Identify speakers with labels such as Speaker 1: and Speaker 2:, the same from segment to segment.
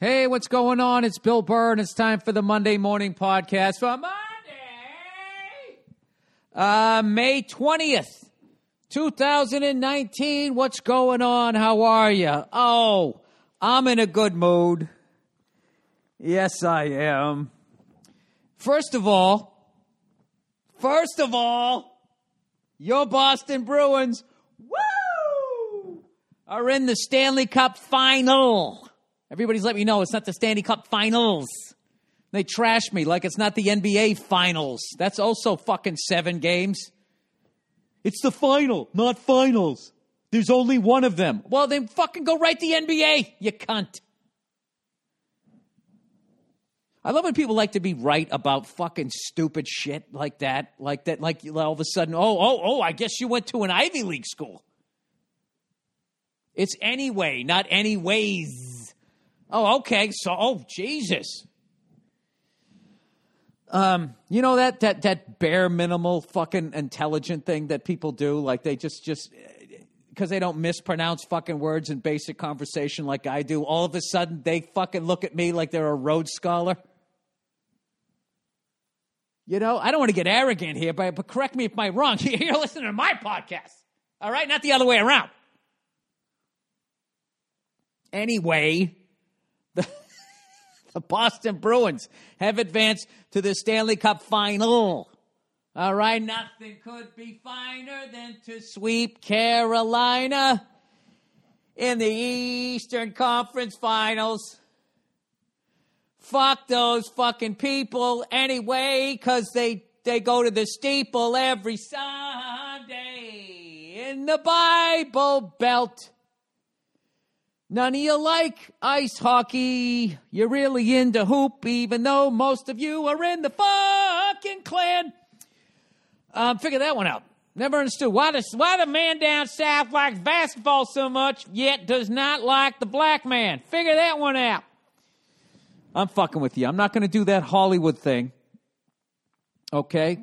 Speaker 1: Hey, what's going on? It's Bill Burr, and it's time for the Monday morning podcast for Monday, uh, May 20th, 2019. What's going on? How are you? Oh, I'm in a good mood. Yes, I am. First of all, first of all, your Boston Bruins, woo, are in the Stanley Cup final. Everybody's let me know it's not the Stanley Cup finals. They trash me like it's not the NBA finals. That's also fucking seven games. It's the final, not finals. There's only one of them. Well, then fucking go write the NBA, you cunt. I love when people like to be right about fucking stupid shit like that. Like that, like all of a sudden, oh, oh, oh, I guess you went to an Ivy League school. It's anyway, not anyways. Oh, okay. So, oh, Jesus. Um, you know that that that bare minimal fucking intelligent thing that people do, like they just just because they don't mispronounce fucking words in basic conversation like I do. All of a sudden, they fucking look at me like they're a Rhodes Scholar. You know, I don't want to get arrogant here, but, but correct me if I'm wrong. You're listening to my podcast, all right? Not the other way around. Anyway, the Boston Bruins have advanced to the Stanley Cup final. All right, nothing could be finer than to sweep Carolina in the Eastern Conference Finals. Fuck those fucking people anyway, because they, they go to the steeple every Sunday in the Bible Belt. None of you like ice hockey. You're really into hoop, even though most of you are in the fucking Klan. Um, figure that one out. Never understood why the, why the man down south likes basketball so much, yet does not like the black man. Figure that one out. I'm fucking with you. I'm not going to do that Hollywood thing, okay,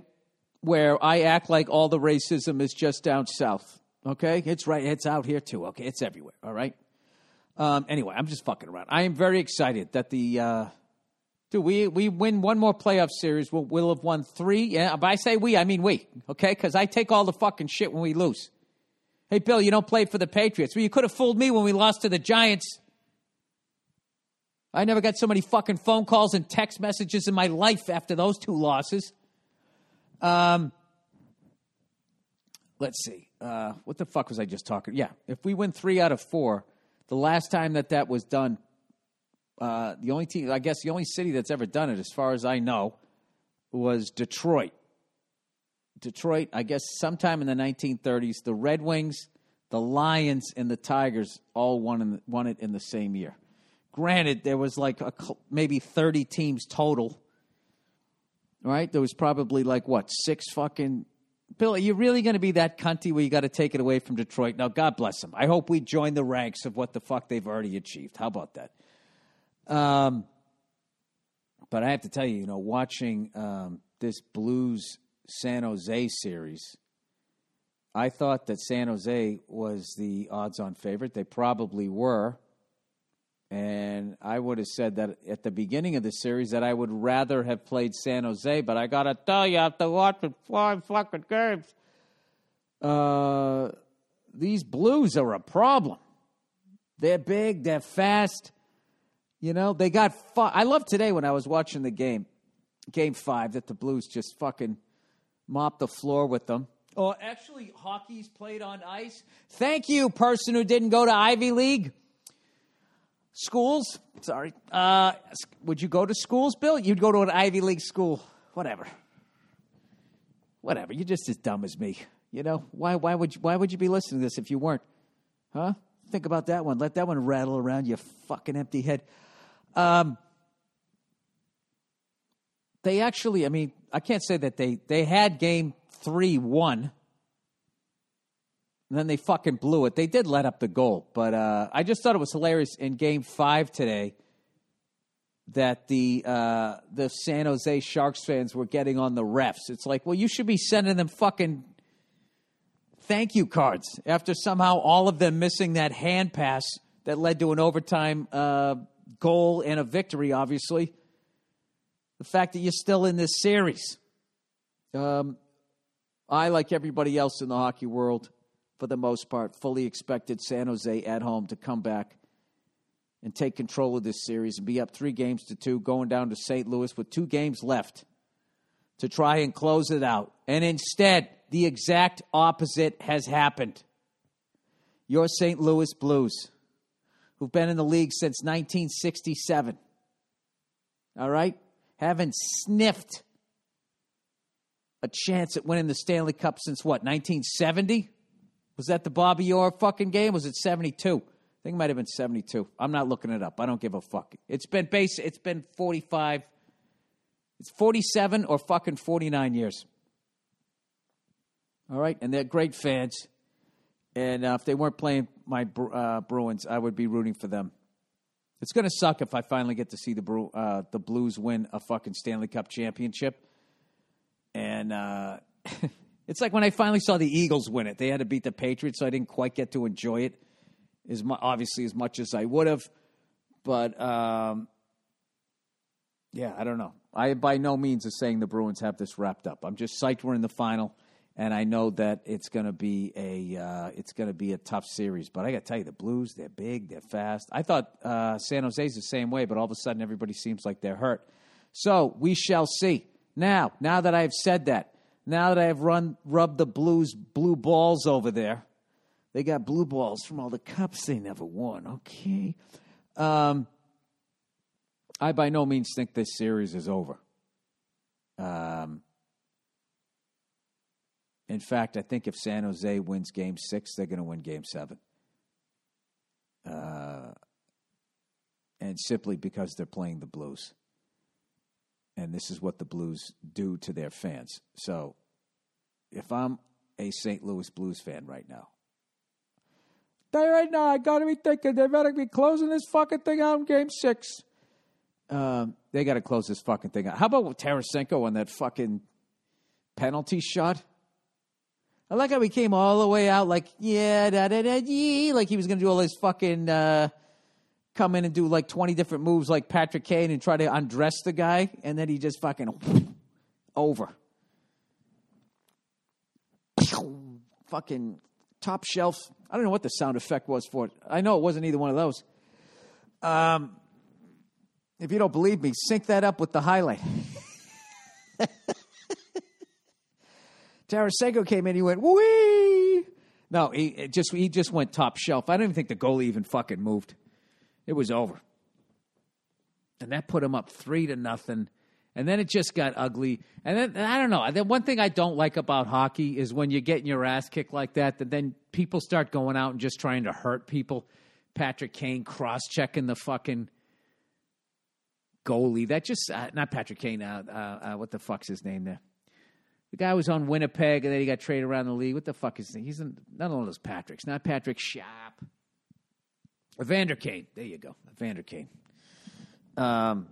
Speaker 1: where I act like all the racism is just down south. Okay, it's right. It's out here too. Okay, it's everywhere. All right. Um, anyway, I'm just fucking around. I am very excited that the uh, dude we we win one more playoff series. We'll, we'll have won three. Yeah, but I say we, I mean we. Okay, because I take all the fucking shit when we lose. Hey, Bill, you don't play for the Patriots. Well, you could have fooled me when we lost to the Giants. I never got so many fucking phone calls and text messages in my life after those two losses. Um, let's see. Uh, what the fuck was I just talking? Yeah, if we win three out of four, the last time that that was done, uh, the only team, I guess, the only city that's ever done it, as far as I know, was Detroit. Detroit, I guess, sometime in the 1930s, the Red Wings, the Lions, and the Tigers all won, the, won it in the same year. Granted, there was like a, maybe 30 teams total. Right? There was probably like what, six fucking Bill, are you really going to be that cunty where you got to take it away from Detroit? Now, God bless them. I hope we join the ranks of what the fuck they've already achieved. How about that? Um, but I have to tell you, you know, watching um, this Blues San Jose series, I thought that San Jose was the odds on favorite. They probably were. And I would have said that at the beginning of the series that I would rather have played San Jose, but I gotta tell you, after watching five fucking games, uh, these Blues are a problem. They're big, they're fast. You know, they got. Fu- I love today when I was watching the game, game five, that the Blues just fucking mopped the floor with them. Oh, actually, hockey's played on ice. Thank you, person who didn't go to Ivy League. Schools, sorry. Uh, would you go to schools, Bill? You'd go to an Ivy League school. Whatever. Whatever. You're just as dumb as me. You know why? Why would you, why would you be listening to this if you weren't? Huh? Think about that one. Let that one rattle around your fucking empty head. Um, they actually, I mean, I can't say that they they had game three one and then they fucking blew it. They did let up the goal, but uh, I just thought it was hilarious in Game Five today that the uh, the San Jose Sharks fans were getting on the refs. It's like, well, you should be sending them fucking thank you cards after somehow all of them missing that hand pass that led to an overtime uh, goal and a victory, obviously. The fact that you're still in this series. Um, I, like everybody else in the hockey world, for the most part, fully expected San Jose at home to come back and take control of this series and be up three games to two, going down to St. Louis with two games left to try and close it out. And instead, the exact opposite has happened. Your St. Louis Blues, who've been in the league since 1967, all right, haven't sniffed a chance at winning the Stanley Cup since what, 1970? Was that the Bobby Orr fucking game? Was it 72? I think it might have been 72. I'm not looking it up. I don't give a fuck. It's been base it's been 45 it's 47 or fucking 49 years. All right, and they're great fans. And uh, if they weren't playing my uh, Bruins, I would be rooting for them. It's going to suck if I finally get to see the uh, the Blues win a fucking Stanley Cup championship. And uh, it's like when I finally saw the Eagles win it. They had to beat the Patriots, so I didn't quite get to enjoy it as mu- obviously as much as I would have. But um, yeah, I don't know. I by no means is saying the Bruins have this wrapped up. I'm just psyched we're in the final, and I know that it's going to be a uh, it's going to be a tough series. But I got to tell you, the Blues they're big, they're fast. I thought uh, San Jose's the same way, but all of a sudden everybody seems like they're hurt. So we shall see. Now, now that I've said that, now that I have run rubbed the Blues blue balls over there, they got blue balls from all the cups they never won. Okay. Um, I by no means think this series is over. Um, in fact, I think if San Jose wins game six, they're going to win game seven. Uh, and simply because they're playing the Blues. And this is what the Blues do to their fans. So if I'm a St. Louis Blues fan right now, they right now, I got to be thinking they better be closing this fucking thing out in game six. Um, they got to close this fucking thing out. How about Tarasenko on that fucking penalty shot? I like how he came all the way out like, yeah, da da da yee, like he was to do all his fucking, uh, come in and do like 20 different moves like Patrick Kane and try to undress the guy, and then he just fucking over. fucking top shelf. I don't know what the sound effect was for it. I know it wasn't either one of those. Um, if you don't believe me, sync that up with the highlight. Tarasenko came in, he went, wee. No, he just he just went top shelf. I don't even think the goalie even fucking moved. It was over. And that put him up three to nothing. And then it just got ugly. And then I don't know. The one thing I don't like about hockey is when you're getting your ass kicked like that, that then people start going out and just trying to hurt people. Patrick Kane cross checking the fucking goalie. That just uh, not Patrick Kane. Uh, uh, uh, what the fuck's his name there? The guy was on Winnipeg and then he got traded around the league. What the fuck is name? He's in, not one of those Patricks. Not Patrick Sharp. Evander Kane. There you go. Evander Kane. Um,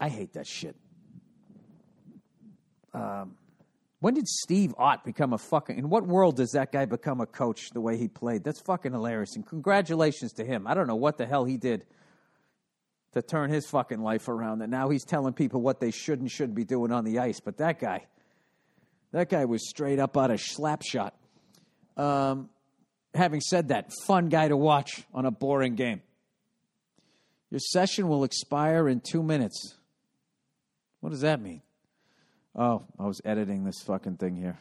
Speaker 1: I hate that shit. Um, when did Steve Ott become a fucking? In what world does that guy become a coach the way he played? That's fucking hilarious. And congratulations to him. I don't know what the hell he did to turn his fucking life around. That now he's telling people what they should and shouldn't be doing on the ice. But that guy, that guy was straight up out of slapshot. Um, having said that, fun guy to watch on a boring game. Your session will expire in two minutes. What does that mean? Oh, I was editing this fucking thing here.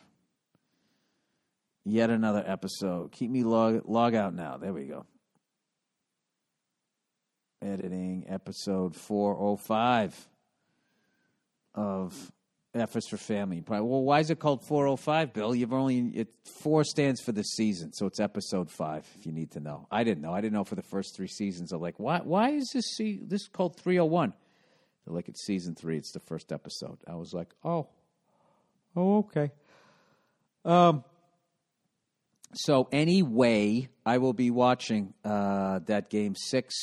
Speaker 1: Yet another episode. Keep me log log out now. There we go editing episode 405 of Is for Family. Probably, well, why is it called 405, Bill? You've only, it, four stands for the season, so it's episode five, if you need to know. I didn't know. I didn't know for the first three seasons. I'm like, why, why is this, see, this called 301? They're like, it's season three, it's the first episode. I was like, oh, oh, okay. Um, so anyway, I will be watching uh, that game six.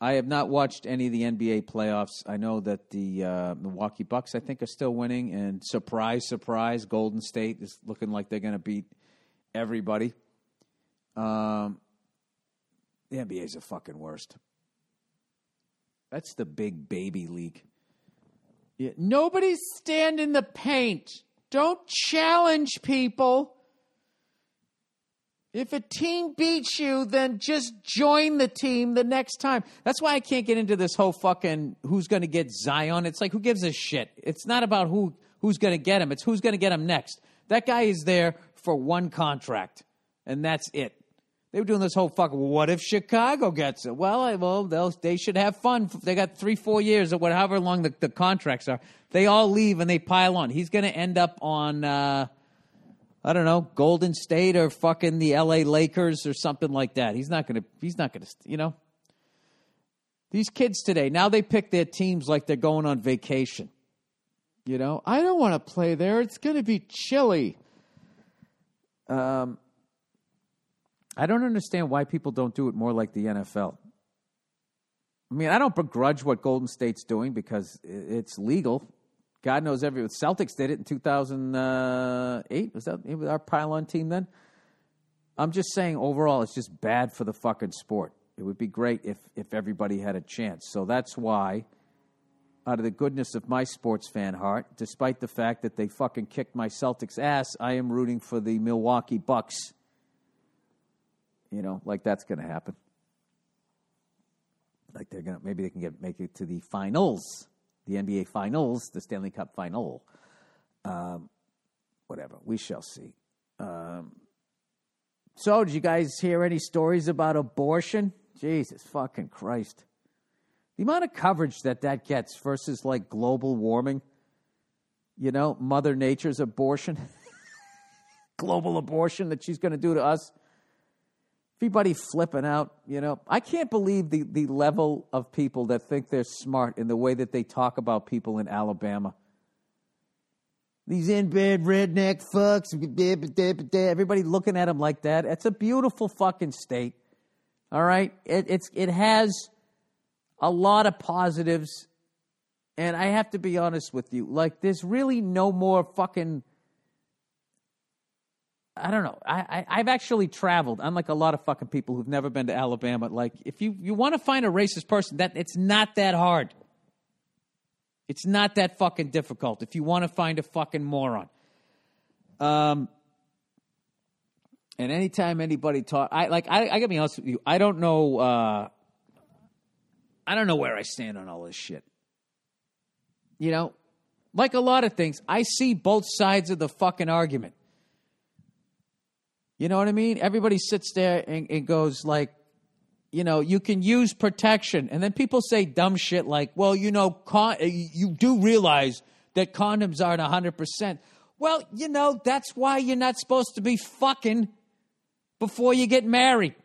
Speaker 1: I have not watched any of the NBA playoffs. I know that the uh, Milwaukee Bucks, I think, are still winning, and surprise, surprise, Golden State is looking like they're going to beat everybody. Um, the NBA is the fucking worst. That's the big baby league. Yeah, nobody stand in the paint. Don't challenge people. If a team beats you, then just join the team the next time. That's why I can't get into this whole fucking who's going to get Zion. It's like who gives a shit. It's not about who who's going to get him. It's who's going to get him next. That guy is there for one contract, and that's it. They were doing this whole fucking. What if Chicago gets it? Well, I, well, they should have fun. They got three, four years or whatever long the, the contracts are. They all leave and they pile on. He's going to end up on. Uh, I don't know, Golden State or fucking the LA Lakers or something like that. He's not to, he's not to, you know. These kids today, now they pick their teams like they're going on vacation. You know, I don't want to play there. It's going to be chilly. Um, I don't understand why people don't do it more like the NFL. I mean, I don't begrudge what Golden State's doing because it's legal. God knows every Celtics did it in 2008. Was that our pylon team then? I'm just saying overall, it's just bad for the fucking sport. It would be great if if everybody had a chance. So that's why, out of the goodness of my sports fan heart, despite the fact that they fucking kicked my Celtics ass, I am rooting for the Milwaukee Bucks. You know, like that's going to happen. Like they're gonna maybe they can get make it to the finals the NBA Finals, the Stanley Cup Final. Um, whatever, we shall see. Um, so, did you guys hear any stories about abortion? Jesus fucking Christ. The amount of coverage that that gets versus like global warming, you know, Mother Nature's abortion, global abortion that she's going to do to us everybody flipping out, you know. I can't believe the, the level of people that think they're smart in the way that they talk about people in Alabama. These inbred redneck fucks, everybody looking at them like that. It's a beautiful fucking state. All right? It, it's, it has a lot of positives. And I have to be honest with you. Like, there's really no more fucking I don't know. I, I have actually traveled. Unlike a lot of fucking people who've never been to Alabama. Like, if you you want to find a racist person, that it's not that hard. It's not that fucking difficult. If you want to find a fucking moron. Um. And anytime anybody talk, I like I, I gotta be honest with you. I don't know. Uh, I don't know where I stand on all this shit. You know, like a lot of things, I see both sides of the fucking argument. You know what I mean? Everybody sits there and, and goes like, you know, you can use protection. And then people say dumb shit like, well, you know, con- uh, you do realize that condoms aren't 100%. Well, you know, that's why you're not supposed to be fucking before you get married.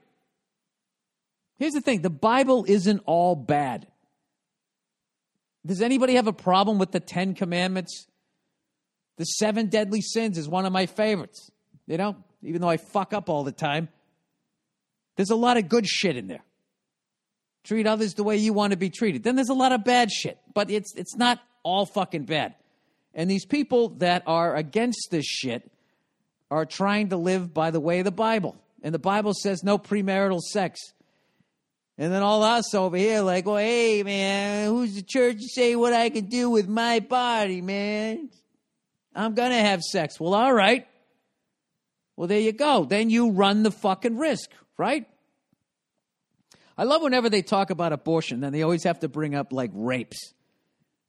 Speaker 1: Here's the thing the Bible isn't all bad. Does anybody have a problem with the Ten Commandments? The seven deadly sins is one of my favorites. You know, even though I fuck up all the time. There's a lot of good shit in there. Treat others the way you want to be treated. Then there's a lot of bad shit, but it's it's not all fucking bad. And these people that are against this shit are trying to live by the way of the Bible. And the Bible says no premarital sex. And then all us over here, like, well, hey, man, who's the church to say what I can do with my body, man? I'm going to have sex. Well, all right. Well, there you go. Then you run the fucking risk, right? I love whenever they talk about abortion, then they always have to bring up like rapes.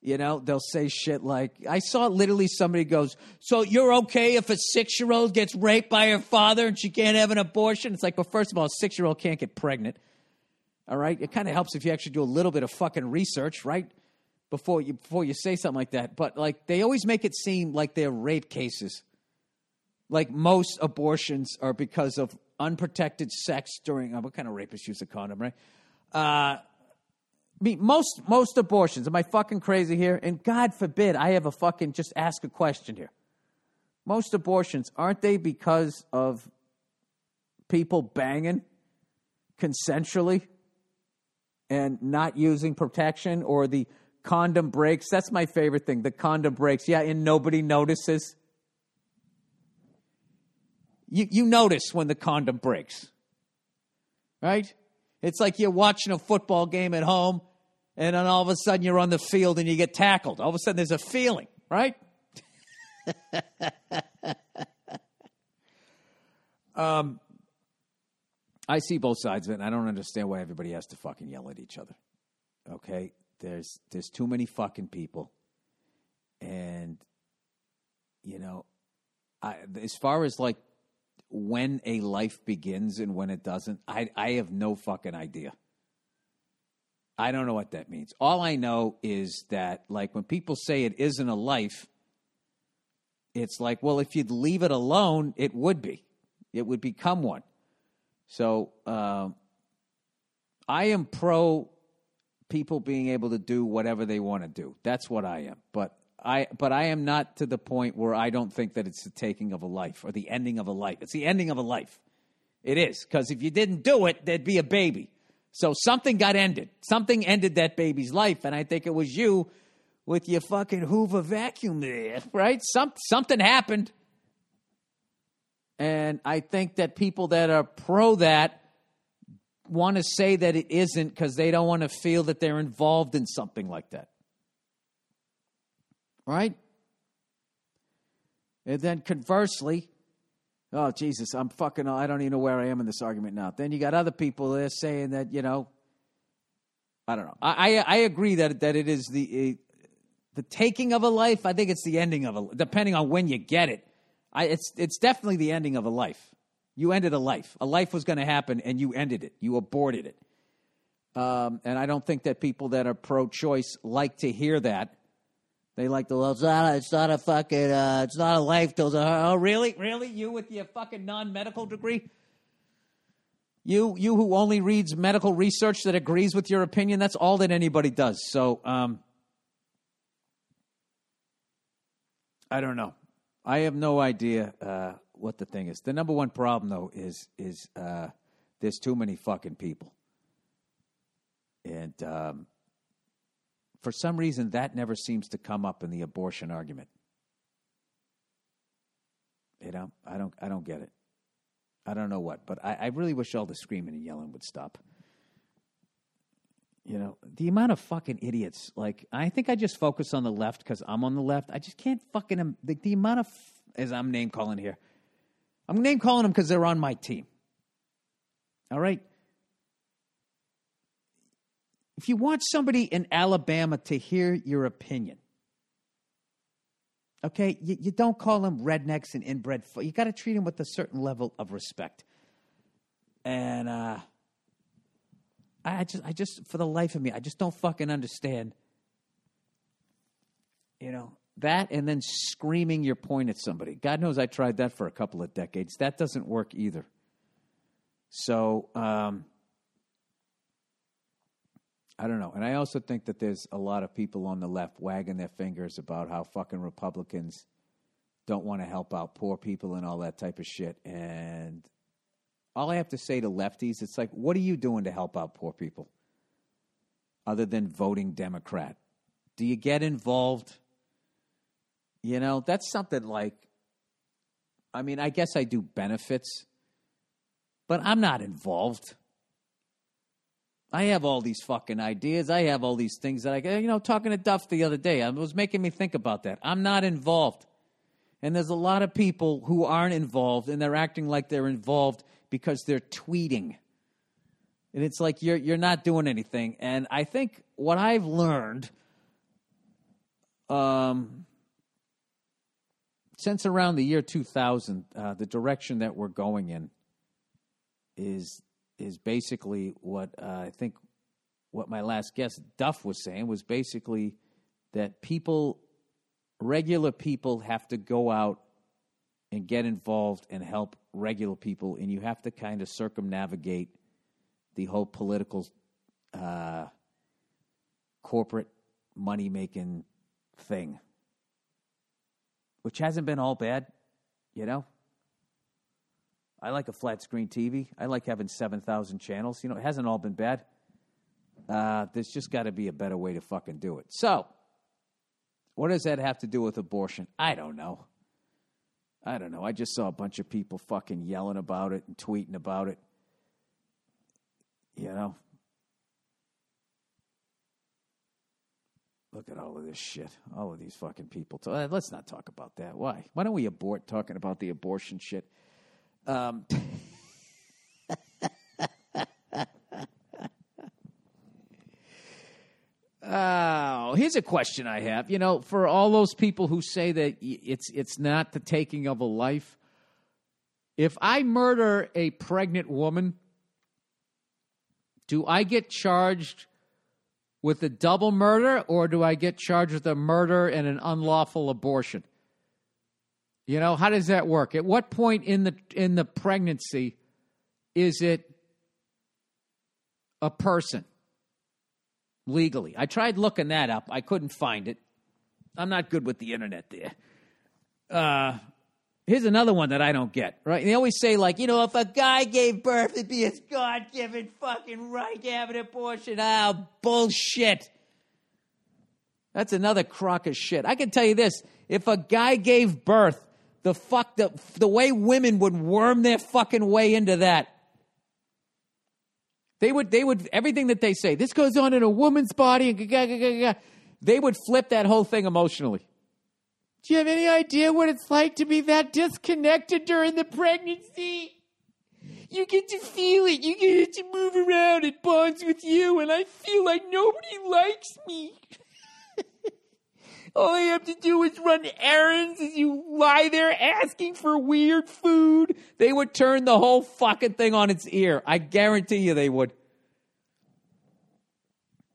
Speaker 1: You know, they'll say shit like, I saw literally somebody goes, So you're okay if a six year old gets raped by her father and she can't have an abortion? It's like, well, first of all, a six year old can't get pregnant. All right. It kind of helps if you actually do a little bit of fucking research, right? Before you before you say something like that. But like they always make it seem like they're rape cases like most abortions are because of unprotected sex during uh, what kind of rapist use a condom, right? Uh, I mean, most most abortions. Am I fucking crazy here? And God forbid I have a fucking just ask a question here. Most abortions aren't they because of people banging consensually and not using protection or the condom breaks? That's my favorite thing. The condom breaks. Yeah, and nobody notices you, you notice when the condom breaks, right? It's like you're watching a football game at home and then all of a sudden you're on the field and you get tackled. All of a sudden there's a feeling, right? um, I see both sides of it, and I don't understand why everybody has to fucking yell at each other. Okay, there's there's too many fucking people, and you know, I, as far as like when a life begins and when it doesn't, I I have no fucking idea. I don't know what that means. All I know is that like when people say it isn't a life, it's like, well, if you'd leave it alone, it would be. It would become one. So uh, I am pro people being able to do whatever they want to do. That's what I am. But I but I am not to the point where I don't think that it's the taking of a life or the ending of a life. It's the ending of a life. It is because if you didn't do it, there'd be a baby. So something got ended. Something ended that baby's life, and I think it was you with your fucking Hoover vacuum there, right? Some something happened. And I think that people that are pro that want to say that it isn't because they don't want to feel that they're involved in something like that. Right? And then conversely, oh, Jesus, I'm fucking, I don't even know where I am in this argument now. Then you got other people there saying that, you know, I don't know. I, I, I agree that, that it is the, uh, the taking of a life. I think it's the ending of a, depending on when you get it. I, it's, it's definitely the ending of a life. You ended a life. A life was going to happen, and you ended it. You aborted it. Um, and I don't think that people that are pro-choice like to hear that. They like the well, it's not, a, it's not a fucking, uh, it's not a life till oh, really? Really? You with your fucking non-medical degree? You, you who only reads medical research that agrees with your opinion, that's all that anybody does. So, um, I don't know. I have no idea uh, what the thing is. The number one problem, though, is is uh, there's too many fucking people, and um, for some reason that never seems to come up in the abortion argument. You know, I don't, I don't get it. I don't know what, but I, I really wish all the screaming and yelling would stop. You know, the amount of fucking idiots. Like, I think I just focus on the left because I'm on the left. I just can't fucking. The, the amount of. As I'm name calling here. I'm name calling them because they're on my team. All right? If you want somebody in Alabama to hear your opinion, okay, you, you don't call them rednecks and inbred. You got to treat them with a certain level of respect. And, uh, I just, I just, for the life of me, I just don't fucking understand. You know, that and then screaming your point at somebody. God knows I tried that for a couple of decades. That doesn't work either. So, um, I don't know. And I also think that there's a lot of people on the left wagging their fingers about how fucking Republicans don't want to help out poor people and all that type of shit. And all I have to say to lefties, it's like, what are you doing to help out poor people other than voting Democrat? Do you get involved? You know, that's something like, I mean, I guess I do benefits, but I'm not involved. I have all these fucking ideas. I have all these things that I, you know, talking to Duff the other day, it was making me think about that. I'm not involved. And there's a lot of people who aren't involved and they're acting like they're involved because they're tweeting. And it's like you're you're not doing anything. And I think what I've learned um, since around the year 2000, uh, the direction that we're going in is is basically what uh, I think what my last guest Duff was saying was basically that people, regular people, have to go out and get involved and help regular people, and you have to kind of circumnavigate the whole political, uh, corporate money making thing, which hasn't been all bad, you know. I like a flat screen TV. I like having 7,000 channels. You know, it hasn't all been bad. Uh, there's just got to be a better way to fucking do it. So, what does that have to do with abortion? I don't know. I don't know. I just saw a bunch of people fucking yelling about it and tweeting about it. You know? Look at all of this shit. All of these fucking people. Uh, let's not talk about that. Why? Why don't we abort talking about the abortion shit? Um, Oh, here's a question I have. You know, for all those people who say that it's it's not the taking of a life, if I murder a pregnant woman, do I get charged with a double murder or do I get charged with a murder and an unlawful abortion? You know, how does that work? At what point in the in the pregnancy is it a person? legally. I tried looking that up. I couldn't find it. I'm not good with the internet there. Uh, here's another one that I don't get, right? They always say, like, you know, if a guy gave birth, it'd be his God given fucking right to have an abortion. Ah, oh, bullshit. That's another crock of shit. I can tell you this if a guy gave birth, the fuck, the, the way women would worm their fucking way into that they would, they would, everything that they say, this goes on in a woman's body, and they would flip that whole thing emotionally. Do you have any idea what it's like to be that disconnected during the pregnancy? You get to feel it. You get to move around. It bonds with you, and I feel like nobody likes me. All I have to do is run errands as you lie there asking for weird food. They would turn the whole fucking thing on its ear. I guarantee you they would.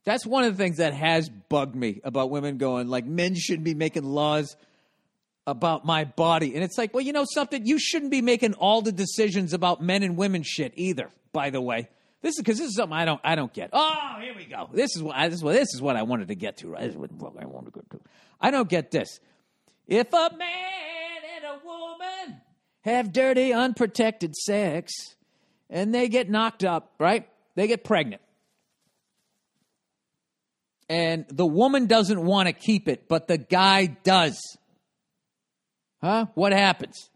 Speaker 1: That's one of the things that has bugged me about women going, like, men shouldn't be making laws about my body. And it's like, well, you know something? You shouldn't be making all the decisions about men and women shit either, by the way. This is because this is something I don't I don't get. Oh, here we go. This is what this is what this is what I wanted to get to. Right? This is what I wanted to get to. I don't get this. If a man and a woman have dirty, unprotected sex, and they get knocked up, right? They get pregnant. And the woman doesn't want to keep it, but the guy does. Huh? What happens?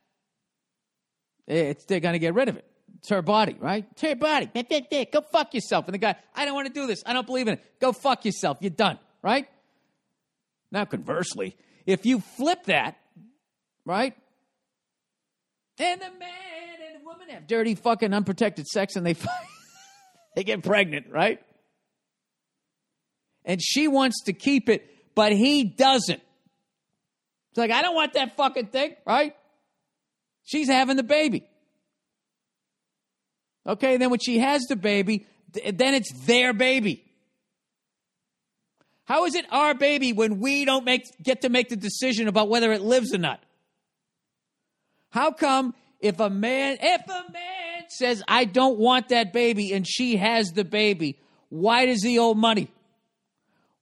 Speaker 1: Eh, it's, they're going to get rid of it. It's her body, right? It's her body. Go fuck yourself. And the guy, I don't want to do this. I don't believe in it. Go fuck yourself. You're done, right? Now, conversely, if you flip that, right? And the man and the woman have dirty, fucking, unprotected sex and they, they get pregnant, right? And she wants to keep it, but he doesn't. It's like, I don't want that fucking thing, right? She's having the baby. Okay, then when she has the baby, then it's their baby. How is it our baby when we don't make, get to make the decision about whether it lives or not? How come if a man, if a man says, I don't want that baby and she has the baby, why does he owe money?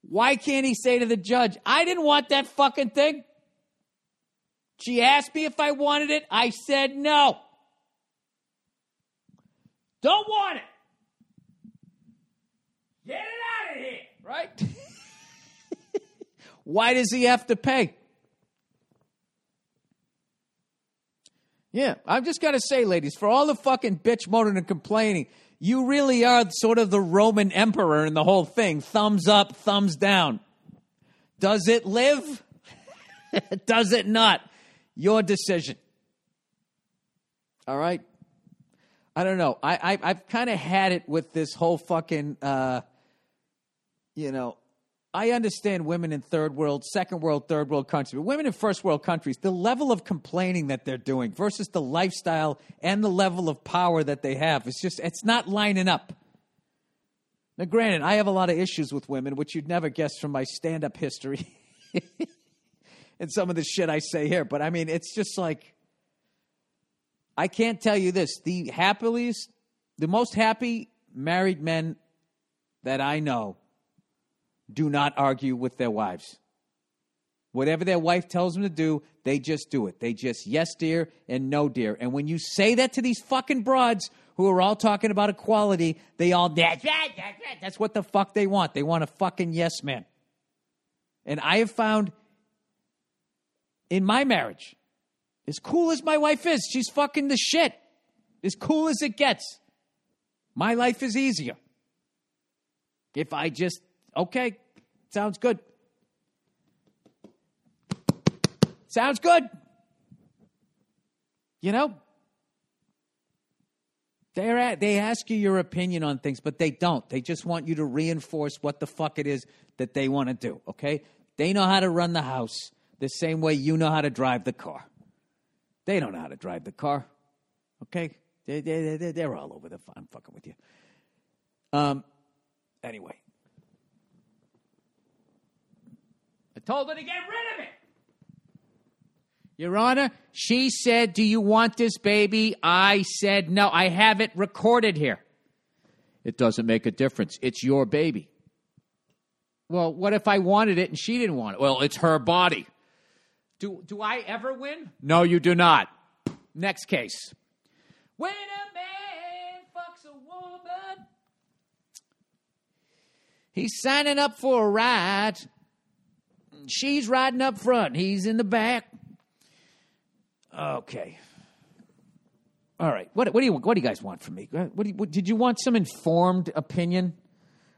Speaker 1: Why can't he say to the judge, I didn't want that fucking thing? She asked me if I wanted it. I said no. Don't want it. Get it out of here, right? Why does he have to pay? Yeah, I'm just going to say, ladies, for all the fucking bitch moaning and complaining, you really are sort of the Roman emperor in the whole thing. Thumbs up, thumbs down. Does it live? Does it not? Your decision. All right? I don't know. I, I have kind of had it with this whole fucking. Uh, you know, I understand women in third world, second world, third world countries, but women in first world countries, the level of complaining that they're doing versus the lifestyle and the level of power that they have, it's just it's not lining up. Now, granted, I have a lot of issues with women, which you'd never guess from my stand-up history and some of the shit I say here. But I mean, it's just like I can't tell you this. The happiest, the most happy married men that I know do not argue with their wives. Whatever their wife tells them to do, they just do it. They just yes, dear, and no, dear. And when you say that to these fucking broads who are all talking about equality, they all, that's that's. That's what the fuck they want. They want a fucking yes man. And I have found in my marriage, as cool as my wife is, she's fucking the shit. As cool as it gets. My life is easier. If I just, okay, sounds good. Sounds good. You know? They're at, they ask you your opinion on things, but they don't. They just want you to reinforce what the fuck it is that they want to do, okay? They know how to run the house the same way you know how to drive the car. They don't know how to drive the car, okay? They, they, they, they're all over the. I'm fucking with you. Um. Anyway, I told her to get rid of it. Your Honor, she said, Do you want this baby? I said, No, I have it recorded here. It doesn't make a difference. It's your baby. Well, what if I wanted it and she didn't want it? Well, it's her body. Do, do I ever win? No, you do not. Next case. When a man fucks a woman, he's signing up for a ride. She's riding up front, he's in the back. Okay. All right. What, what do you what do you guys want from me? What, what did you want some informed opinion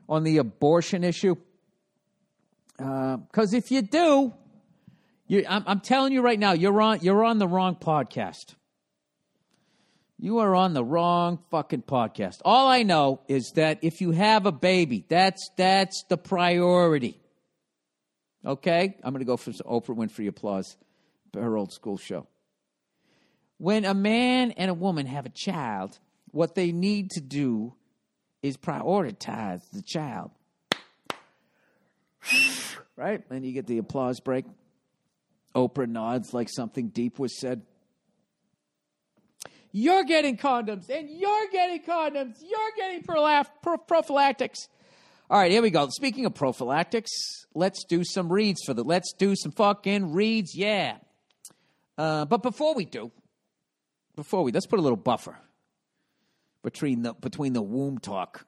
Speaker 1: on the abortion issue? Because uh, if you do, you, I'm, I'm telling you right now, you're on you're on the wrong podcast. You are on the wrong fucking podcast. All I know is that if you have a baby, that's that's the priority. Okay, I'm going to go for some Oprah Winfrey applause, for her old school show. When a man and a woman have a child, what they need to do is prioritize the child. right? And you get the applause break. Oprah nods like something deep was said. You're getting condoms, and you're getting condoms. You're getting prophylactics. All right, here we go. Speaking of prophylactics, let's do some reads for the. Let's do some fucking reads, yeah. Uh, but before we do, before we let's put a little buffer between the between the womb talk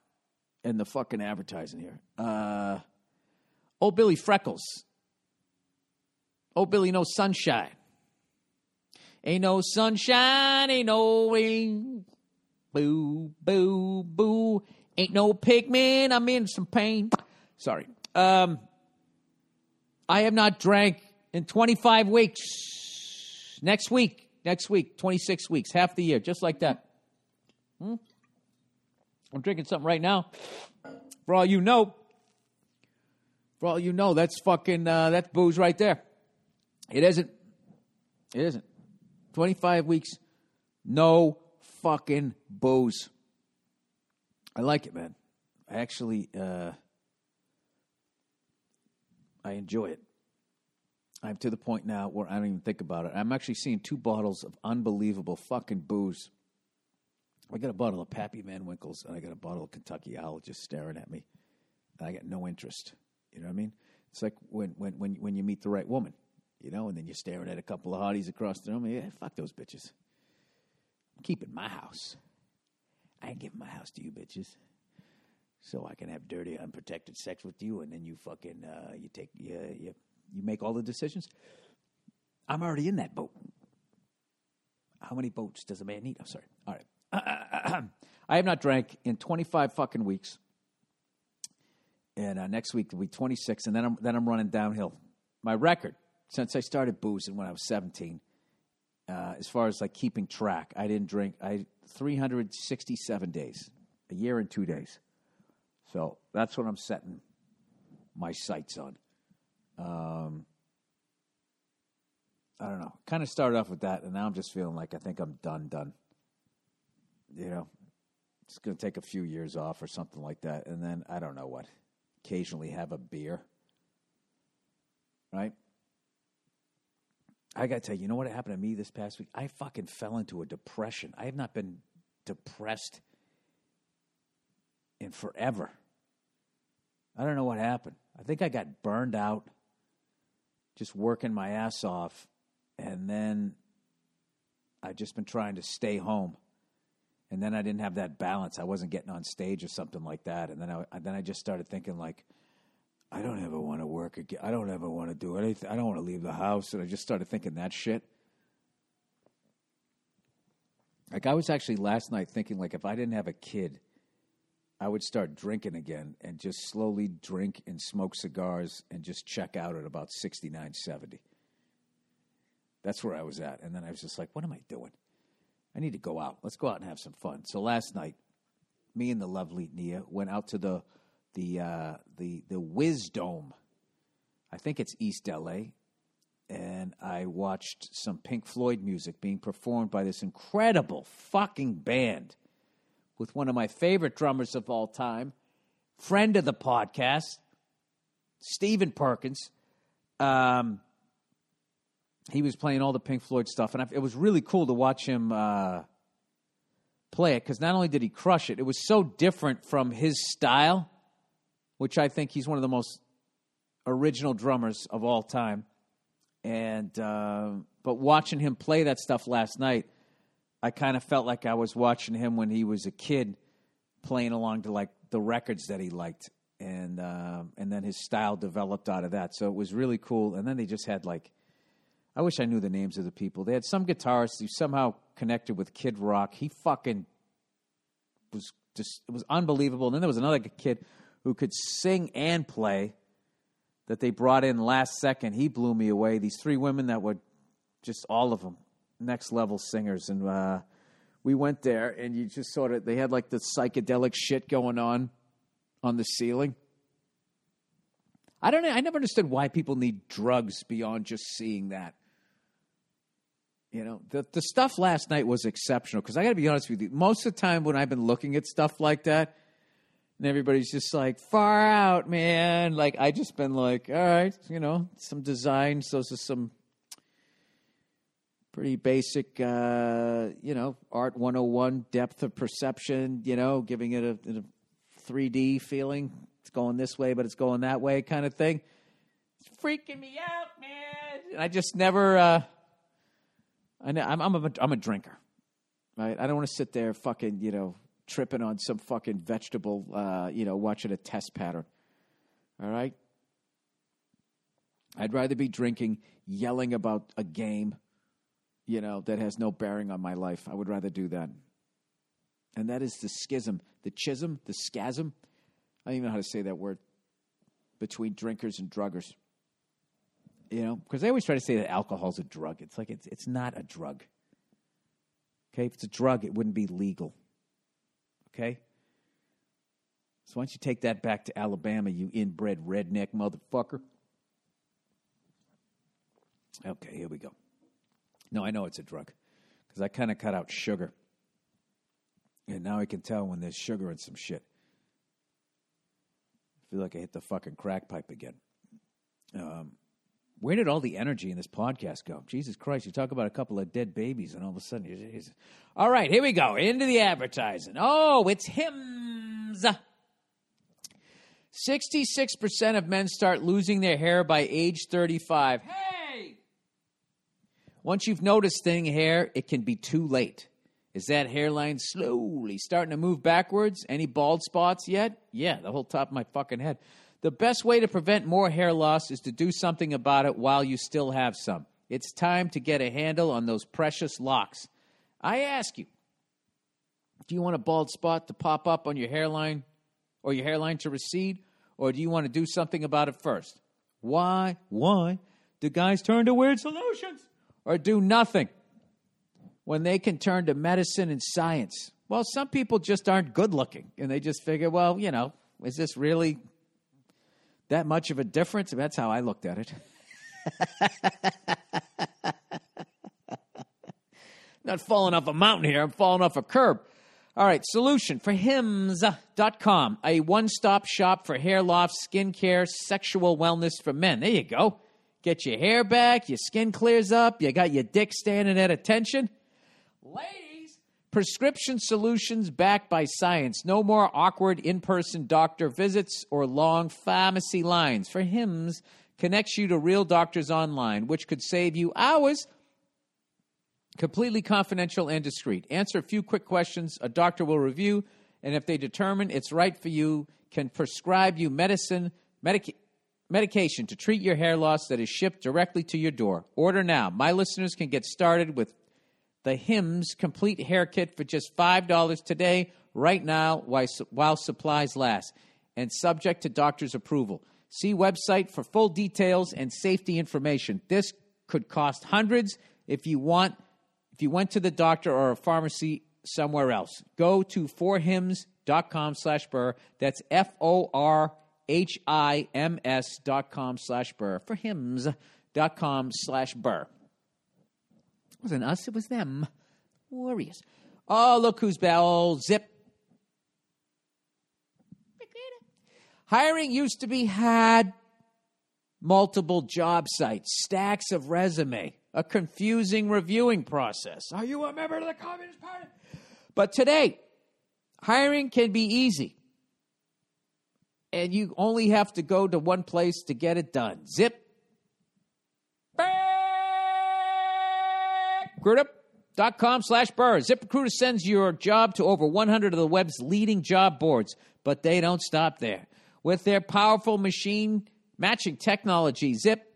Speaker 1: and the fucking advertising here. Uh, old Billy Freckles. Old Billy no sunshine. Ain't no sunshine, ain't no rain. Boo, boo, boo. Ain't no pigment, I'm in some pain. Sorry. Um, I have not drank in 25 weeks. Next week, Next week, 26 weeks, half the year, just like that. Hmm? I'm drinking something right now. For all you know, for all you know, that's fucking, uh, that's booze right there. It isn't. It isn't. 25 weeks, no fucking booze. I like it, man. I actually, uh, I enjoy it. I'm to the point now where I don't even think about it. I'm actually seeing two bottles of unbelievable fucking booze. I got a bottle of Pappy Van Winkles and I got a bottle of Kentucky Owl just staring at me. And I got no interest. You know what I mean? It's like when, when, when, when you meet the right woman, you know, and then you're staring at a couple of hotties across the room. Yeah, fuck those bitches. I'm keeping my house. I ain't giving my house to you bitches. So I can have dirty, unprotected sex with you, and then you fucking uh, you take you, you you make all the decisions. I'm already in that boat. How many boats does a man need? I'm sorry. All right. I have not drank in 25 fucking weeks. And uh, next week will be 26, and then I'm, then I'm running downhill. My record since I started boozing when I was 17, uh, as far as like keeping track, I didn't drink. I 367 days, a year and two days. So that's what I'm setting my sights on. Um, I don't know. Kind of started off with that, and now I'm just feeling like I think I'm done, done. You know, it's going to take a few years off or something like that, and then I don't know what. Occasionally have a beer, right? I got to tell you, you know what happened to me this past week? I fucking fell into a depression. I have not been depressed in forever. I don't know what happened. I think I got burned out just working my ass off. And then I've just been trying to stay home. And then I didn't have that balance. I wasn't getting on stage or something like that. And then I then I just started thinking like, I don't ever want to work again. I don't ever want to do anything. I don't want to leave the house. And I just started thinking that shit. Like I was actually last night thinking like if I didn't have a kid, I would start drinking again and just slowly drink and smoke cigars and just check out at about 69, 70. That's where I was at. And then I was just like, what am I doing? I need to go out. Let's go out and have some fun. So last night, me and the lovely Nia went out to the the uh, the the Wisdome. I think it's East LA, and I watched some Pink Floyd music being performed by this incredible fucking band with one of my favorite drummers of all time, friend of the podcast, Stephen Perkins. Um, he was playing all the Pink Floyd stuff, and I, it was really cool to watch him uh, play it because not only did he crush it, it was so different from his style, which I think he's one of the most original drummers of all time. And uh, but watching him play that stuff last night, I kind of felt like I was watching him when he was a kid, playing along to like the records that he liked, and uh, and then his style developed out of that. So it was really cool. And then they just had like, I wish I knew the names of the people. They had some guitarists who somehow connected with Kid Rock. He fucking was just it was unbelievable. And then there was another kid who could sing and play that they brought in last second. He blew me away. These three women that were just all of them next level singers, and uh, we went there, and you just sort of they had like the psychedelic shit going on on the ceiling. I don't know. I never understood why people need drugs beyond just seeing that. You know, the the stuff last night was exceptional because I got to be honest with you. Most of the time when I've been looking at stuff like that, and everybody's just like far out, man. Like I just been like, all right, you know, some designs. Those are some pretty basic, uh, you know, art 101, depth of perception. You know, giving it a, a 3D feeling. It's going this way, but it's going that way, kind of thing. It's freaking me out, man. And I just never. Uh, I know, I'm, I'm a I'm a drinker, right? I don't want to sit there fucking you know tripping on some fucking vegetable, uh, you know, watching a test pattern. All right? I'd rather be drinking, yelling about a game, you know, that has no bearing on my life. I would rather do that. And that is the schism, the chism, the schism. I don't even know how to say that word between drinkers and druggers. You know, because they always try to say that alcohol's a drug. It's like it's it's not a drug. Okay, if it's a drug, it wouldn't be legal. Okay? So why don't you take that back to Alabama, you inbred redneck motherfucker? Okay, here we go. No, I know it's a drug because I kind of cut out sugar. And now I can tell when there's sugar in some shit. I feel like I hit the fucking crack pipe again. Um, where did all the energy in this podcast go? Jesus Christ, you talk about a couple of dead babies, and all of a sudden, you're, all right, here we go into the advertising. Oh, it's Hims. 66% of men start losing their hair by age 35. Hey! Once you've noticed thinning hair, it can be too late. Is that hairline slowly starting to move backwards? Any bald spots yet? Yeah, the whole top of my fucking head. The best way to prevent more hair loss is to do something about it while you still have some. It's time to get a handle on those precious locks. I ask you, do you want a bald spot to pop up on your hairline or your hairline to recede? Or do you want to do something about it first? Why, why do guys turn to weird solutions or do nothing when they can turn to medicine and science? Well, some people just aren't good looking and they just figure, well, you know, is this really that much of a difference? That's how I looked at it. Not falling off a mountain here, I'm falling off a curb. All right, solution for hims.com, a one stop shop for hair loss, skincare, sexual wellness for men. There you go. Get your hair back, your skin clears up, you got your dick standing at attention. Ladies, prescription solutions backed by science. No more awkward in person doctor visits or long pharmacy lines. For Hims connects you to real doctors online, which could save you hours completely confidential and discreet. Answer a few quick questions a doctor will review, and if they determine it's right for you, can prescribe you medicine, medica- medication to treat your hair loss that is shipped directly to your door. Order now. My listeners can get started with the Hims Complete Hair Kit for just $5 today, right now, while supplies last, and subject to doctor's approval. See website for full details and safety information. This could cost hundreds if you want if you went to the doctor or a pharmacy somewhere else. Go to forhims.com slash burr. That's F O R H I M S dot com slash burr. For dot com slash burr. It wasn't us, it was them. Warriors. Oh, look who's back. Oh, zip. Hiring used to be had multiple job sites, stacks of resume, a confusing reviewing process. Are you a member of the Communist Party? But today, hiring can be easy. And you only have to go to one place to get it done. Zip. Recruiter.com slash burr. ZipRecruiter sends your job to over 100 of the web's leading job boards, but they don't stop there with their powerful machine matching technology. Zip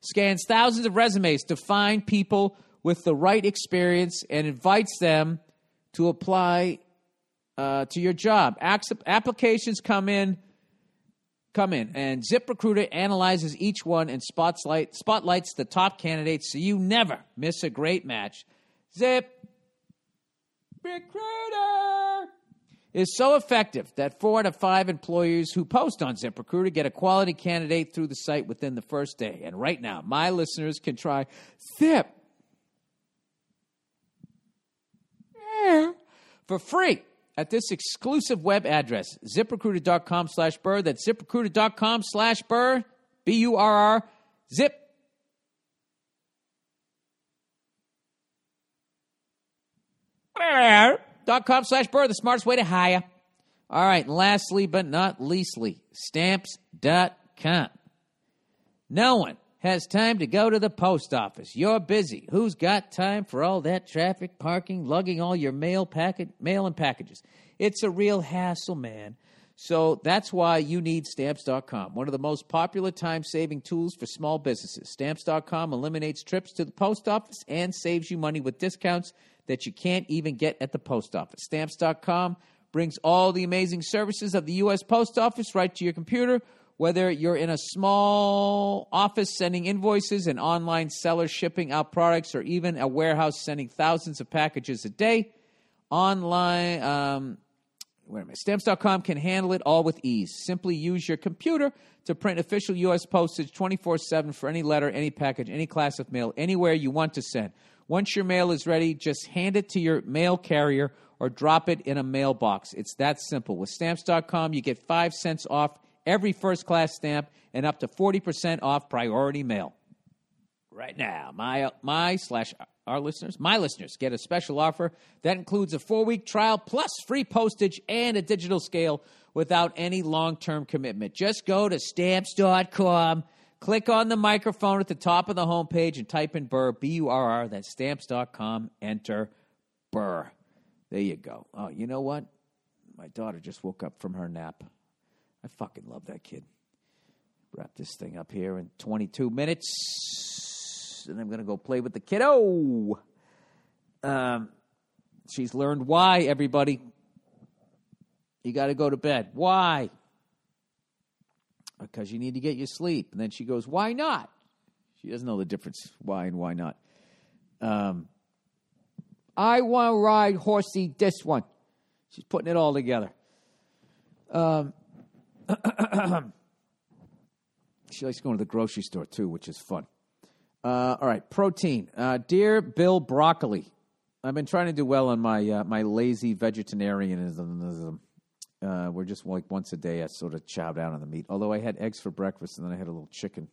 Speaker 1: scans thousands of resumes to find people with the right experience and invites them to apply uh, to your job. Applications come in, come in, and ZipRecruiter analyzes each one and spotlight, spotlights the top candidates so you never miss a great match. Zip Recruiter is so effective that four out of five employers who post on ZipRecruiter get a quality candidate through the site within the first day. And right now, my listeners can try Zip for free at this exclusive web address, ziprecruiter.com slash burr. That's ziprecruiter.com slash burr, B U R R, zip. Dot com slash burr, the smartest way to hire. All right, lastly but not leastly, stamps.com. No one has time to go to the post office. You're busy. Who's got time for all that traffic, parking, lugging all your mail packet, mail and packages? It's a real hassle, man. So that's why you need stamps.com, one of the most popular time-saving tools for small businesses. Stamps.com eliminates trips to the post office and saves you money with discounts that you can't even get at the post office. Stamps.com brings all the amazing services of the U.S. Post Office right to your computer. Whether you're in a small office sending invoices, an online seller shipping out products, or even a warehouse sending thousands of packages a day, online, um, wait a minute, stamps.com can handle it all with ease. Simply use your computer to print official U.S. postage 24 7 for any letter, any package, any class of mail, anywhere you want to send. Once your mail is ready, just hand it to your mail carrier or drop it in a mailbox. It's that simple. With stamps.com, you get 5 cents off every first class stamp and up to 40% off priority mail. Right now, my my slash our listeners, my listeners, get a special offer that includes a four week trial plus free postage and a digital scale without any long term commitment. Just go to stamps.com, click on the microphone at the top of the homepage, and type in Burr, B U R R. That's stamps.com, enter Burr. There you go. Oh, you know what? My daughter just woke up from her nap. I fucking love that kid. Wrap this thing up here in 22 minutes, and I'm going to go play with the kiddo. Um, she's learned why, everybody. You got to go to bed. Why? Because you need to get your sleep. And then she goes, Why not? She doesn't know the difference, why and why not. Um, I want to ride horsey this one. She's putting it all together. Um, she likes going to the grocery store too, which is fun. Uh, all right, protein. Uh, dear Bill Broccoli, I've been trying to do well on my uh, my lazy vegetarianism. Uh, we're just like once a day. I sort of chow down on the meat. Although I had eggs for breakfast and then I had a little chicken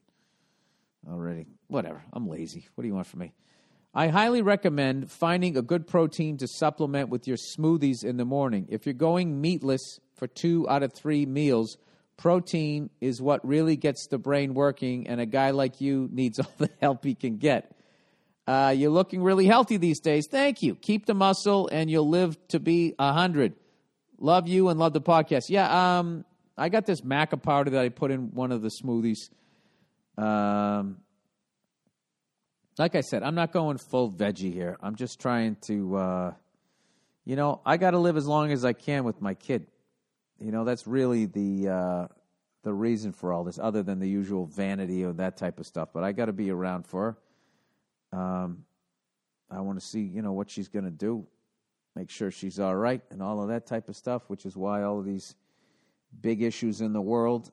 Speaker 1: already. Whatever. I'm lazy. What do you want from me? I highly recommend finding a good protein to supplement with your smoothies in the morning. If you're going meatless for two out of three meals, protein is what really gets the brain working, and a guy like you needs all the help he can get. Uh, you're looking really healthy these days. Thank you. Keep the muscle, and you'll live to be a hundred. Love you and love the podcast. Yeah, um, I got this maca powder that I put in one of the smoothies. Um, like I said, I'm not going full veggie here. I'm just trying to, uh, you know, I got to live as long as I can with my kid. You know, that's really the uh, the reason for all this, other than the usual vanity or that type of stuff. But I got to be around for her. Um, I want to see, you know, what she's going to do, make sure she's all right, and all of that type of stuff. Which is why all of these big issues in the world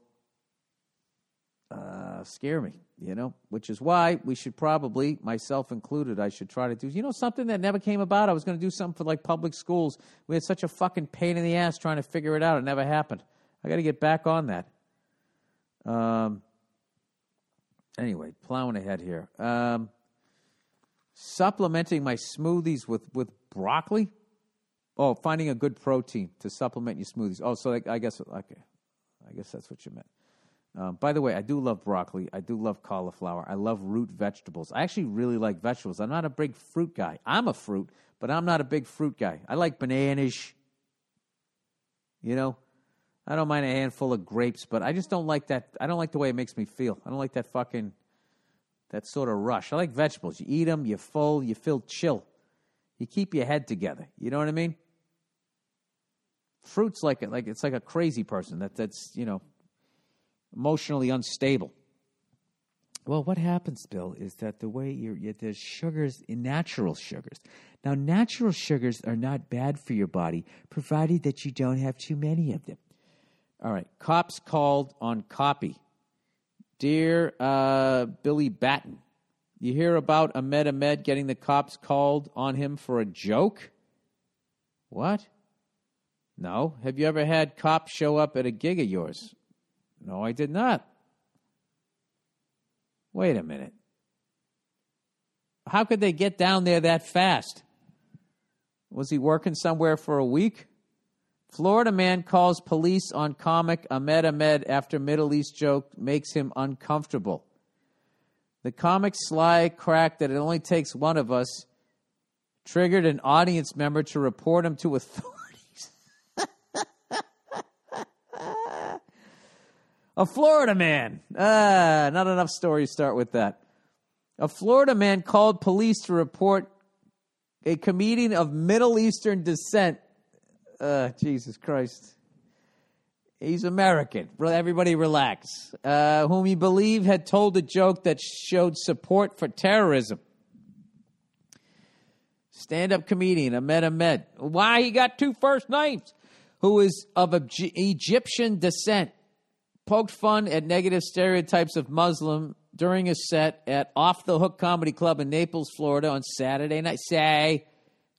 Speaker 1: uh, scare me, you know. Which is why we should probably, myself included, I should try to do, you know, something that never came about. I was going to do something for like public schools. We had such a fucking pain in the ass trying to figure it out. It never happened. I got to get back on that. Um. Anyway, plowing ahead here. Um, supplementing my smoothies with with broccoli. Oh, finding a good protein to supplement your smoothies. Oh, so I guess okay, I guess that's what you meant. Um, by the way, I do love broccoli. I do love cauliflower. I love root vegetables. I actually really like vegetables. I'm not a big fruit guy. I'm a fruit, but I'm not a big fruit guy. I like bananas. You know, I don't mind a handful of grapes, but I just don't like that. I don't like the way it makes me feel. I don't like that fucking that sort of rush. I like vegetables. You eat them, you're full, you feel chill. You keep your head together. You know what I mean? Fruit's like like it's like a crazy person that that's you know emotionally unstable. Well, what happens, Bill, is that the way you're, you, there's sugars in natural sugars. Now, natural sugars are not bad for your body, provided that you don't have too many of them. All right, cops called on copy. Dear uh, Billy Batten, you hear about Ahmed Ahmed getting the cops called on him for a joke? What? No. Have you ever had cops show up at a gig of yours? No, I did not. Wait a minute. How could they get down there that fast? Was he working somewhere for a week? Florida man calls police on comic Ahmed Ahmed after Middle East joke makes him uncomfortable. The comic sly crack that it only takes one of us triggered an audience member to report him to authorities. A Florida man. Ah, not enough stories start with that. A Florida man called police to report a comedian of Middle Eastern descent. Uh, Jesus Christ. He's American. Everybody relax. Uh, whom he believed had told a joke that showed support for terrorism. Stand up comedian Ahmed Ahmed. Why he got two first names? Who is of Egyptian descent poked fun at negative stereotypes of Muslim during a set at Off the Hook Comedy Club in Naples, Florida on Saturday night. Say,